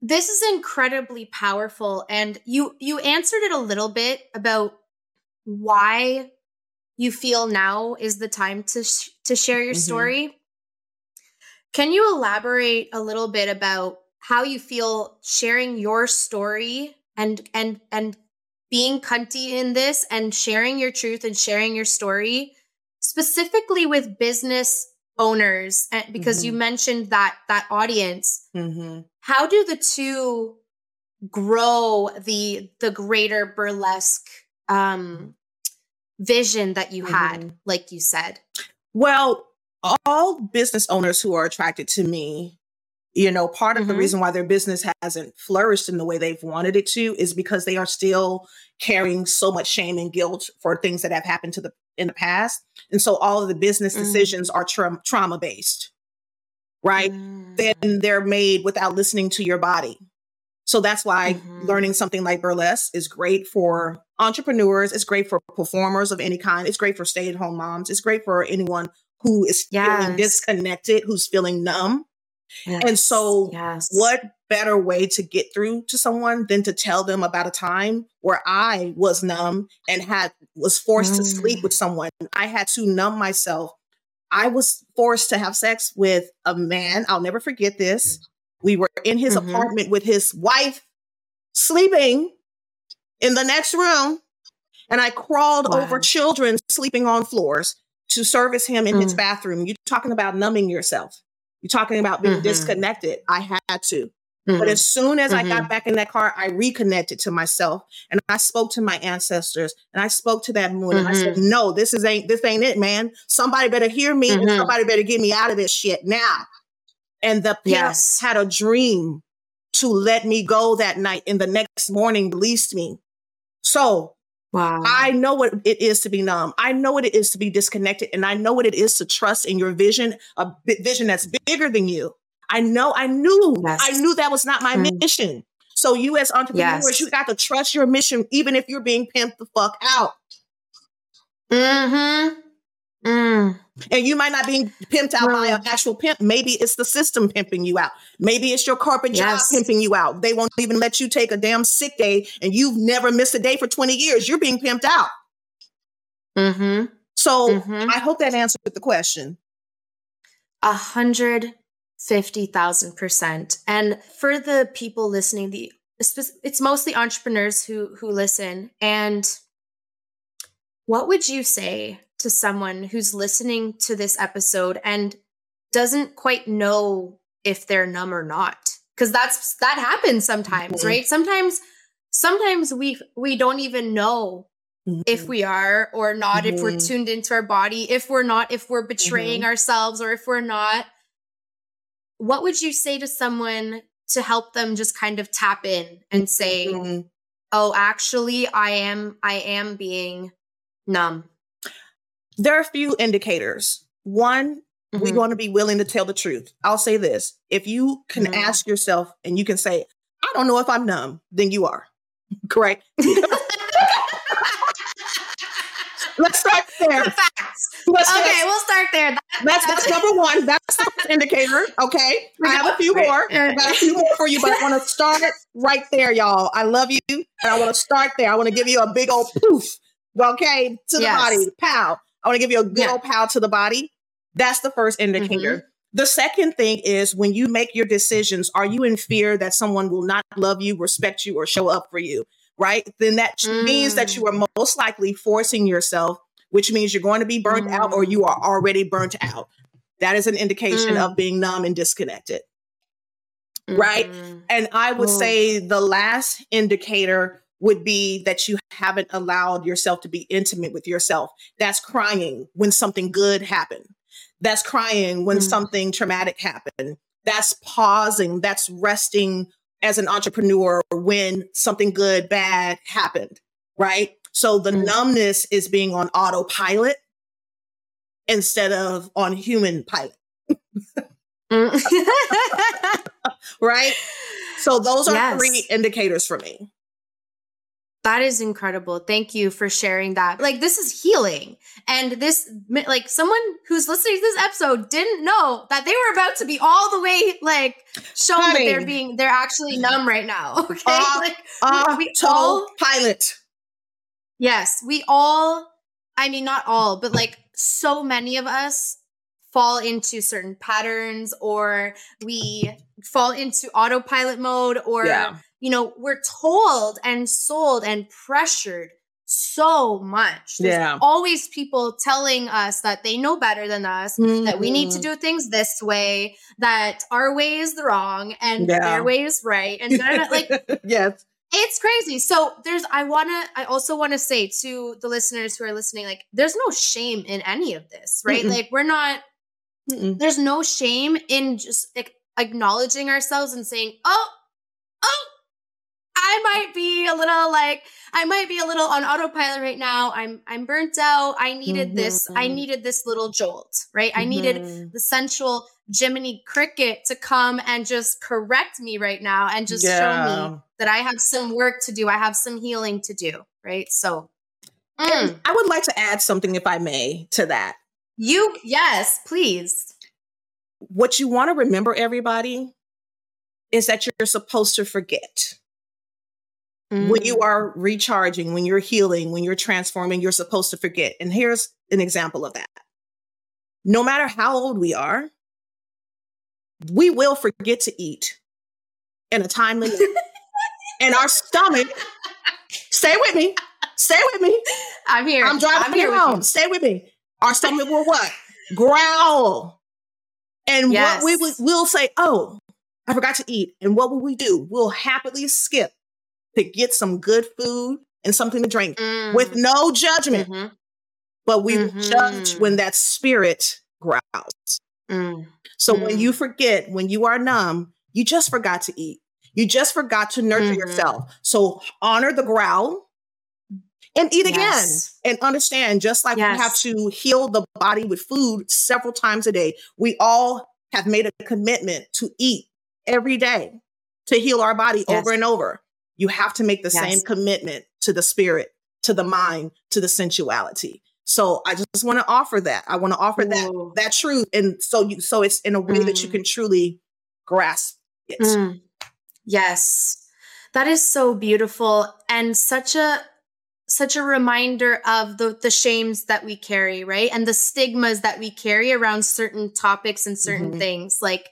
this is incredibly powerful and you you answered it a little bit about why you feel now is the time to sh- to share your mm-hmm. story. Can you elaborate a little bit about how you feel sharing your story and and and being cunty in this and sharing your truth and sharing your story specifically with business owners eh, because mm-hmm. you mentioned that that audience mm-hmm. how do the two grow the the greater burlesque um vision that you had mm-hmm. like you said well all business owners who are attracted to me you know part of the mm-hmm. reason why their business hasn't flourished in the way they've wanted it to is because they are still carrying so much shame and guilt for things that have happened to the in the past. And so all of the business mm. decisions are tra- trauma based, right? Mm. Then they're made without listening to your body. So that's why mm-hmm. learning something like burlesque is great for entrepreneurs. It's great for performers of any kind. It's great for stay at home moms. It's great for anyone who is yes. feeling disconnected, who's feeling numb. Yes. And so, yes. what better way to get through to someone than to tell them about a time where I was numb and had was forced mm. to sleep with mm. someone. I had to numb myself. I was forced to have sex with a man. I'll never forget this. We were in his mm-hmm. apartment with his wife sleeping in the next room. And I crawled wow. over children sleeping on floors to service him in mm. his bathroom. You're talking about numbing yourself. You're talking about being mm-hmm. disconnected. I had to. Mm-hmm. But as soon as mm-hmm. I got mm-hmm. back in that car, I reconnected to myself and I spoke to my ancestors and I spoke to that moon mm-hmm. and I said, mm-hmm. No, this is ain't this ain't it, man. Somebody better hear me and mm-hmm. somebody better get me out of this shit now. And the parents yes. had a dream to let me go that night and the next morning released me. So wow. I know what it is to be numb. I know what it is to be disconnected. And I know what it is to trust in your vision, a vision that's bigger than you. I know, I knew, yes. I knew that was not my mm. mission. So you as entrepreneurs, yes. you got to trust your mission, even if you're being pimped the fuck out. Mm-hmm. Mm. And you might not be pimped out by an actual pimp. Maybe it's the system pimping you out. Maybe it's your corporate yes. job pimping you out. They won't even let you take a damn sick day and you've never missed a day for 20 years. You're being pimped out. Mm-hmm. So mm-hmm. I hope that answered the question. A hundred fifty thousand percent. And for the people listening, the it's mostly entrepreneurs who who listen. And what would you say to someone who's listening to this episode and doesn't quite know if they're numb or not? Because that's that happens sometimes, mm-hmm. right? Sometimes sometimes we we don't even know Mm-hmm. if we are or not, mm-hmm. if we're mm-hmm. tuned into our body, if we're not, if we're betraying mm-hmm. ourselves or if we're not. What would you say to someone to help them just kind of tap in and say, mm-hmm. "Oh, actually I am I am being numb." There are a few indicators. One, we mm-hmm. want to be willing to tell the truth. I'll say this. If you can ask yourself and you can say, "I don't know if I'm numb," then you are. Correct? Let's start there. Let's okay, we'll start there. That's that's number one. That's the indicator. Okay. I have a few more. I got a few more for you, but I want to start right there, y'all. I love you. And I want to start there. I want to give you a big old poof. Okay, to the yes. body. Pow. I want to give you a good yeah. old pow to the body. That's the first indicator. Mm-hmm. The second thing is when you make your decisions, are you in fear that someone will not love you, respect you, or show up for you? Right? Then that mm. means that you are mm. most likely forcing yourself, which means you're going to be burnt mm. out or you are already burnt out. That is an indication mm. of being numb and disconnected. Mm. Right. And I would oh. say the last indicator would be that you haven't allowed yourself to be intimate with yourself. That's crying when something good happened. That's crying when mm. something traumatic happened. That's pausing. That's resting as an entrepreneur when something good, bad happened, right? So the mm. numbness is being on autopilot instead of on human pilot. mm. right? So those are yes. three indicators for me. That is incredible. Thank you for sharing that. Like, this is healing. And this, like, someone who's listening to this episode didn't know that they were about to be all the way, like, shown Honey. that they're being, they're actually numb right now. Okay. Uh, like, uh, we all, pilot. Yes. We all, I mean, not all, but like, so many of us fall into certain patterns or we fall into autopilot mode or yeah you know, we're told and sold and pressured so much. There's yeah. always people telling us that they know better than us, mm-hmm. that we need to mm-hmm. do things this way, that our way is the wrong and yeah. their way is right. And like, yes. It's crazy. So there's, I want to, I also want to say to the listeners who are listening, like, there's no shame in any of this, right? Mm-mm. Like, we're not, Mm-mm. there's no shame in just like, acknowledging ourselves and saying, oh, oh, I might be a little like I might be a little on autopilot right now. I'm I'm burnt out. I needed mm-hmm. this. I mm-hmm. needed this little jolt, right? Mm-hmm. I needed mm-hmm. the sensual Jiminy Cricket to come and just correct me right now and just yeah. show me that I have some work to do. I have some healing to do, right? So mm. I would like to add something if I may to that. You yes, please. What you want to remember everybody is that you're supposed to forget. Mm. When you mm. are recharging, when you're healing, when you're transforming, you're supposed to forget. And here's an example of that. No matter how old we are, we will forget to eat in a timely way. and our stomach, stay with me, stay with me. I'm here. I'm driving I'm here home. With stay with me. Our stomach will what? Growl. And yes. what we will we'll say, oh, I forgot to eat. And what will we do? We'll happily skip to get some good food and something to drink mm. with no judgment. Mm-hmm. But we mm-hmm. judge when that spirit growls. Mm. So when you mm. forget, when you are numb, you just forgot to eat. You just forgot to nurture mm-hmm. yourself. So honor the growl and eat yes. again and understand just like yes. we have to heal the body with food several times a day, we all have made a commitment to eat every day to heal our body yes. over and over. You have to make the yes. same commitment to the spirit, to the mind, to the sensuality. So I just want to offer that. I want to offer that that truth, and so you so it's in a way mm. that you mm. can truly grasp it. Mm. Yes, that is so beautiful and such a such a reminder of the the shames that we carry, right? And the stigmas that we carry around certain topics and certain mm-hmm. things. Like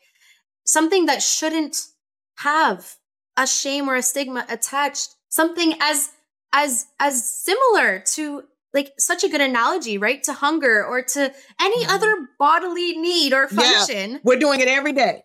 something that shouldn't have a shame or a stigma attached. Something as as as similar to like such a good analogy, right? To hunger or to any mm-hmm. other bodily need or function. Yeah, we're doing it every day.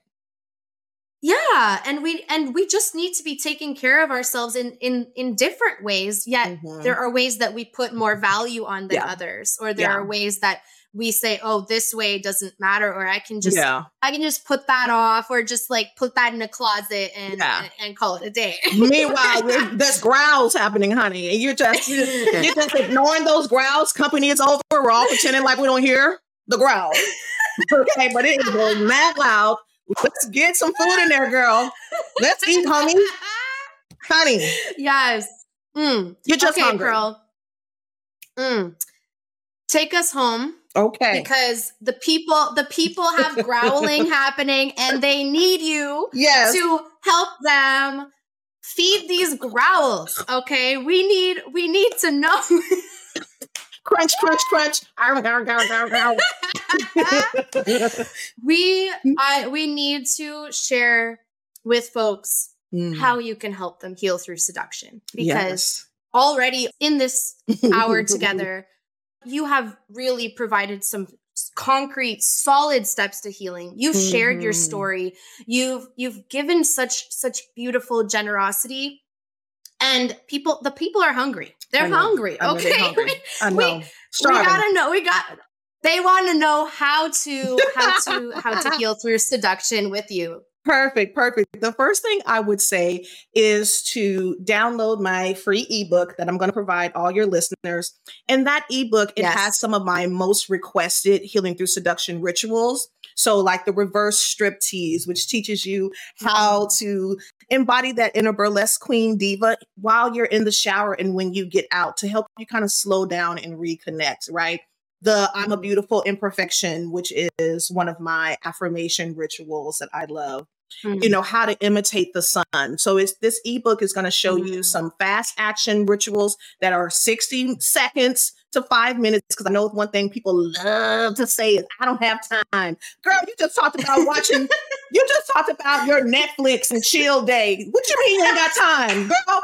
Yeah, and we and we just need to be taking care of ourselves in in in different ways. Yet mm-hmm. there are ways that we put more value on than yeah. others, or there yeah. are ways that we say, "Oh, this way doesn't matter," or I can just yeah. I can just put that off, or just like put that in a closet and and, and, call it a day. Meanwhile, there's growls happening, honey, and you're just you're just ignoring those growls. Company is over. We're all pretending like we don't hear the growl. okay, but it is going mad loud Let's get some food in there, girl. Let's eat, honey. honey. Yes. Mm. You're just okay, hungry. girl. Mm. Take us home. Okay. Because the people, the people have growling happening and they need you yes. to help them feed these growls. Okay. We need, we need to know. crunch, crunch, crunch. we I we need to share with folks mm. how you can help them heal through seduction because yes. already in this hour together you have really provided some concrete solid steps to healing. You've mm-hmm. shared your mm-hmm. story. You've you've given such such beautiful generosity. And people the people are hungry. They're hungry okay? hungry. We, we gotta know we got they want to know how to how to how to heal through seduction with you Perfect, perfect. The first thing I would say is to download my free ebook that I'm going to provide all your listeners. And that ebook, it yes. has some of my most requested healing through seduction rituals. So, like the reverse strip tease, which teaches you how mm-hmm. to embody that inner burlesque queen diva while you're in the shower and when you get out to help you kind of slow down and reconnect, right? The I'm a mm-hmm. beautiful imperfection, which is one of my affirmation rituals that I love. Mm-hmm. you know how to imitate the sun so it's this ebook is going to show mm-hmm. you some fast action rituals that are 60 seconds to five minutes because I know one thing people love to say is, I don't have time. Girl, you just talked about watching, you just talked about your Netflix and chill day. What you mean you ain't got time? Girl,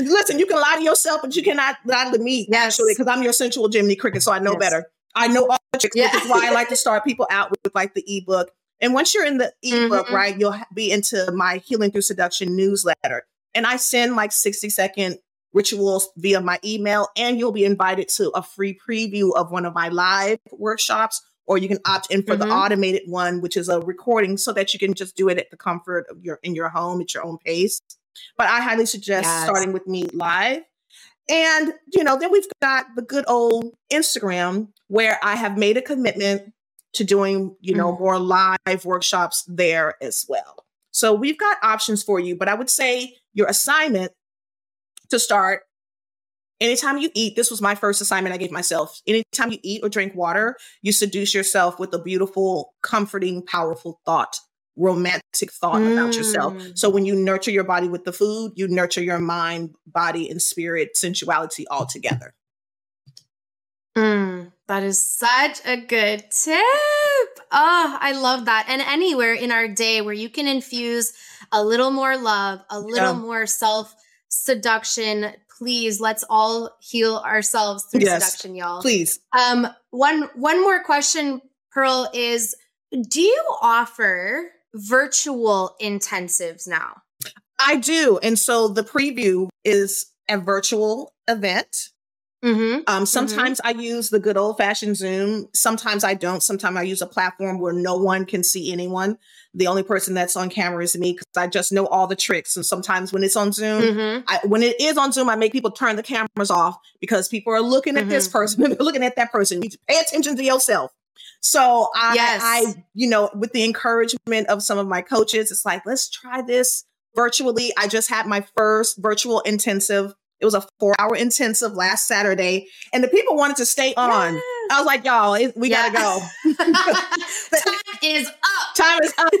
listen, you can lie to yourself, but you cannot lie to me, yes. actually, because I'm your sensual Jiminy Cricket, so I know yes. better. I know all the tricks, yeah. which is why I like to start people out with like the ebook. And once you're in the ebook, mm-hmm. right, you'll be into my Healing Through Seduction newsletter. And I send like 60 second rituals via my email, and you'll be invited to a free preview of one of my live workshops, or you can opt in for mm-hmm. the automated one, which is a recording so that you can just do it at the comfort of your in your home at your own pace. But I highly suggest yes. starting with me live. And, you know, then we've got the good old Instagram where I have made a commitment to doing, you know, mm. more live workshops there as well. So we've got options for you, but I would say your assignment to start anytime you eat, this was my first assignment I gave myself. Anytime you eat or drink water, you seduce yourself with a beautiful, comforting, powerful thought, romantic thought mm. about yourself. Mm. So when you nurture your body with the food, you nurture your mind, body, and spirit, sensuality all together. Mm, that is such a good tip. Oh, I love that. And anywhere in our day where you can infuse a little more love, a little yeah. more self seduction. Please, let's all heal ourselves through yes, seduction, y'all. Please. Um, one one more question, Perle, is do you offer virtual intensives now? I do. And so the preview is a virtual event. Mm-hmm. Um, mm-hmm. sometimes mm-hmm. I use the good old fashioned Zoom. Sometimes I don't. Sometimes I use a platform where no one can see anyone the only person that's on camera is me because I just know all the tricks. And sometimes when it's on Zoom, mm-hmm. I, when it is on Zoom, I make people turn the cameras off because people are looking at mm-hmm. this person, they're looking at that person. You pay attention to yourself. So I, yes. I, you know, with the encouragement of some of my coaches, it's like, let's try this virtually. I just had my first virtual intensive. It It was a four hour intensive last Saturday, and the people wanted to stay on. Yes. I was like, y'all, we yeah. gotta go. Time is up. Time is up.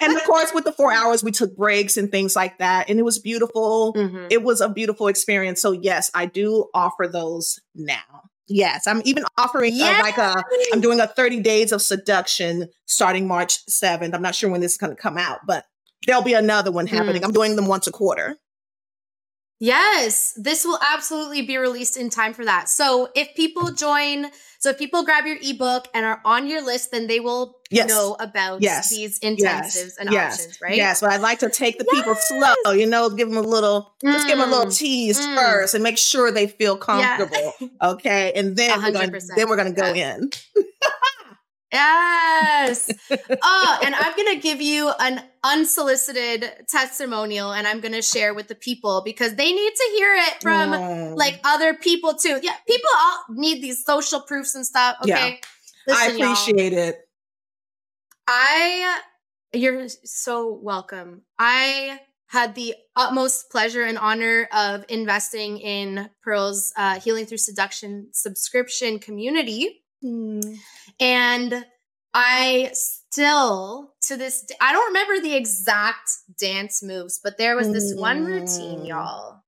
and of course, with the four hours, we took breaks and things like that, and it was beautiful. Mm-hmm. It was a beautiful experience. So yes, I do offer those now. Yes, I'm even offering uh, like a. I'm doing a 30 days of seduction starting March 7th. I'm not sure when this is going to come out, but there'll be another one happening. Mm. I'm doing them once a quarter. Yes, this will absolutely be released in time for that. So if people join, so if people grab your ebook and are on your list, then they will yes. know about yes. these intensives yes. and options, right? Yes, but I'd like to take the people slow, you know, give them a little, mm. just give them a little mm. tease mm. first and make sure they feel comfortable. Yeah. Okay. And then we're gonna, then we're going to go yeah. in. Yes. oh, and I'm going to give you an unsolicited testimonial and I'm going to share with the people because they need to hear it from oh. like other people too. Yeah, people all need these social proofs and stuff. Okay. Yeah. Listen, I appreciate y'all. it. I, you're so welcome. I had the utmost pleasure and honor of investing in Perle's uh, Healing Through Seduction subscription community. Mm. And I still, to this day, I don't remember the exact dance moves, but there was this one routine, mm. y'all.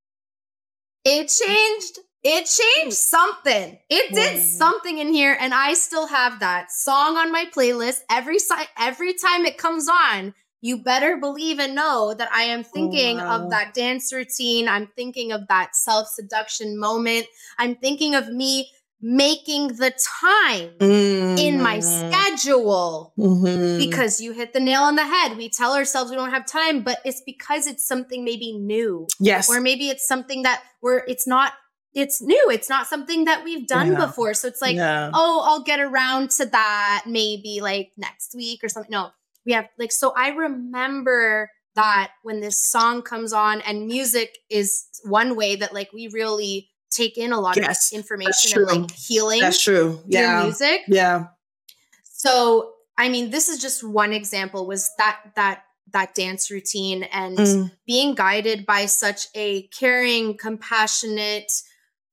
It changed. It changed something. It did mm. something in here, and I still have that song on my playlist. Every si- every time it comes on, you better believe and know that I am thinking oh, wow. of that dance routine. I'm thinking of that self seduction moment. I'm thinking of me making the time mm-hmm. in my mm-hmm. schedule mm-hmm. because you hit the nail on the head. We tell ourselves we don't have time, but it's because it's something maybe new. Yes. Or maybe it's something that we're, it's not, it's new. It's not something that we've done yeah. before. So it's like, yeah. oh, I'll get around to that maybe like next week or something. No, we have like, so I remember that when this song comes on and music is one way that like we really take in a lot yes, of information and like healing. That's true. Yeah. music. Yeah. So I mean, this is just one example. Was that that that dance routine and mm. being guided by such a caring, compassionate,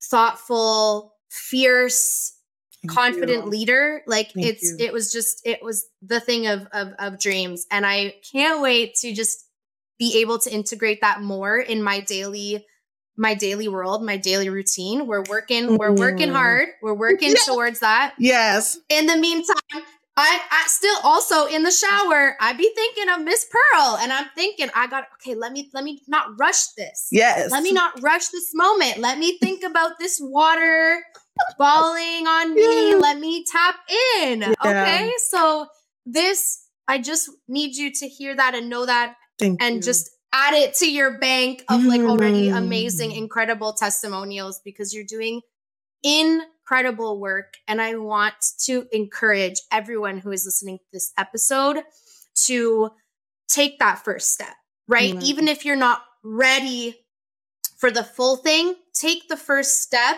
thoughtful, fierce, Thank confident you. leader. Like Thank it's you. it was just it was the thing of, of of dreams, and I can't wait to just be able to integrate that more in my daily my daily world, my daily routine. We're working, we're working mm. hard. We're working yes. towards that. Yes. In the meantime, I, I still also in the shower, I be thinking of Miss Perle and I'm thinking, I got okay, let me let me not rush this. Yes. Let me not rush this moment. Let me think about this water falling on me. Yeah. Let me tap in. Yeah. Okay. So this I just need you to hear that and know that Thank and you. just add it to your bank of like already amazing, mm. incredible testimonials because you're doing incredible work. And I want to encourage everyone who is listening to this episode to take that first step, right? Mm-hmm. Even if you're not ready for the full thing, take the first step,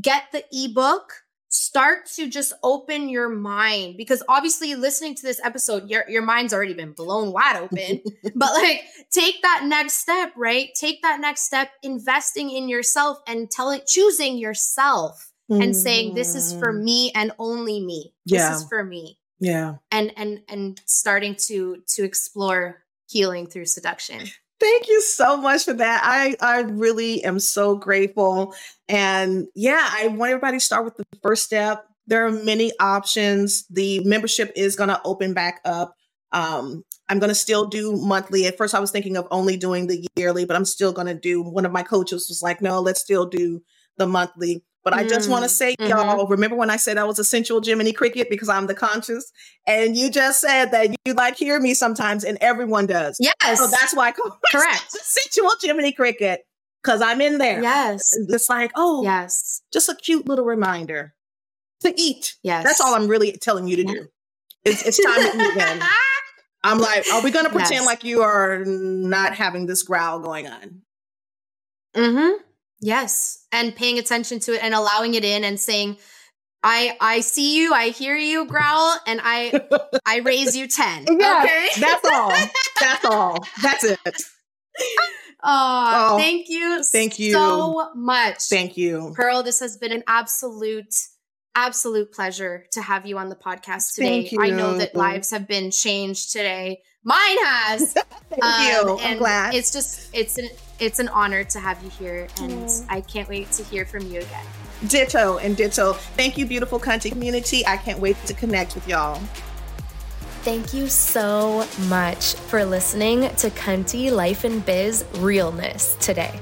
get the ebook, start to just open your mind because obviously listening to this episode your your mind's already been blown wide open but like take that next step right take that next step investing in yourself and telling choosing yourself mm. and saying this is for mm. me and only me yeah. this is for me yeah and and and starting to to explore healing through seduction Thank you so much for that. I, I really am so grateful. And yeah, I want everybody to start with the first step. There are many options. The membership is going to open back up. Um, I'm going to still do monthly. At first, I was thinking of only doing the yearly, but I'm still going to do. One of my coaches was like, no, let's still do the monthly. But I just want to mm, say, mm-hmm. y'all, remember when I said I was a sensual Jiminy Cricket because I'm the conscious? And you just said that you like hear me sometimes, and everyone does. Yes. So that's why I call correct sensual Jiminy Cricket because I'm in there. Yes. It's like, oh, yes, just a cute little reminder to eat. Yes. That's all I'm really telling you to yeah. do. It's, it's time to eat again. I'm like, are we going to pretend yes. like you are not having this growl going on? Mm-hmm. Yes. And paying attention to it and allowing it in and saying, I I see you, I hear you growl, and I I raise you 10. Yeah, okay. That's all. That's all. That's it. Oh, thank you. Thank you so much. Thank you. Perle, this has been an absolute absolute pleasure to have you on the podcast today. I know that lives have been changed today. Mine has. Thank um, you. I'm glad. It's just it's an it's an honor to have you here, and mm. I can't wait to hear from you again. Ditto and ditto. Thank you, beautiful country community. I can't wait to connect with y'all. Thank you so much for listening to Cunty Life and Biz Realness today.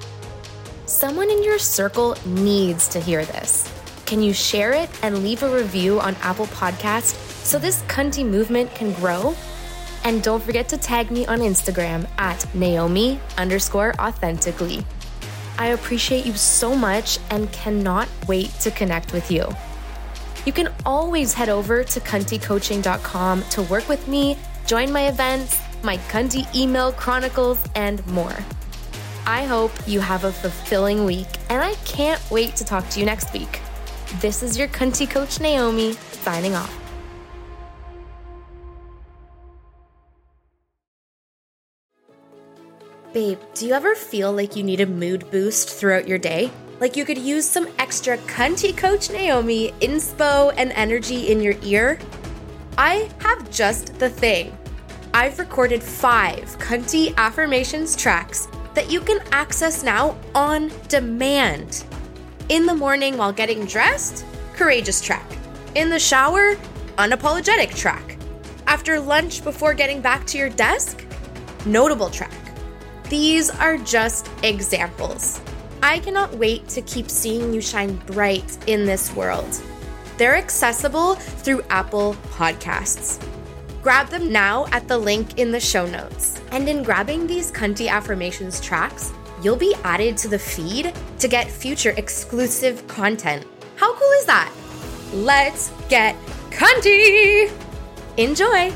Someone in your circle needs to hear this. Can you share it and leave a review on Apple Podcast so this cunty movement can grow? And don't forget to tag me on Instagram at Naomi underscore authentically. I appreciate you so much and cannot wait to connect with you. You can always head over to cuntycoaching.com to work with me, join my events, my cunty email chronicles, and more. I hope you have a fulfilling week, and I can't wait to talk to you next week. This is your cunty coach, Naomi, signing off. Babe, do you ever feel like you need a mood boost throughout your day? Like you could use some extra cunty coach Naomi inspo and energy in your ear? I have just the thing. I've recorded five cunty affirmations tracks that you can access now on demand. In the morning while getting dressed, courageous track. In the shower, unapologetic track. After lunch before getting back to your desk, notable track. These are just examples. I cannot wait to keep seeing you shine bright in this world. They're accessible through Apple Podcasts. Grab them now at the link in the show notes. And in grabbing these Cunty Affirmations tracks, you'll be added to the feed to get future exclusive content. How cool is that? Let's get Cunty! Enjoy!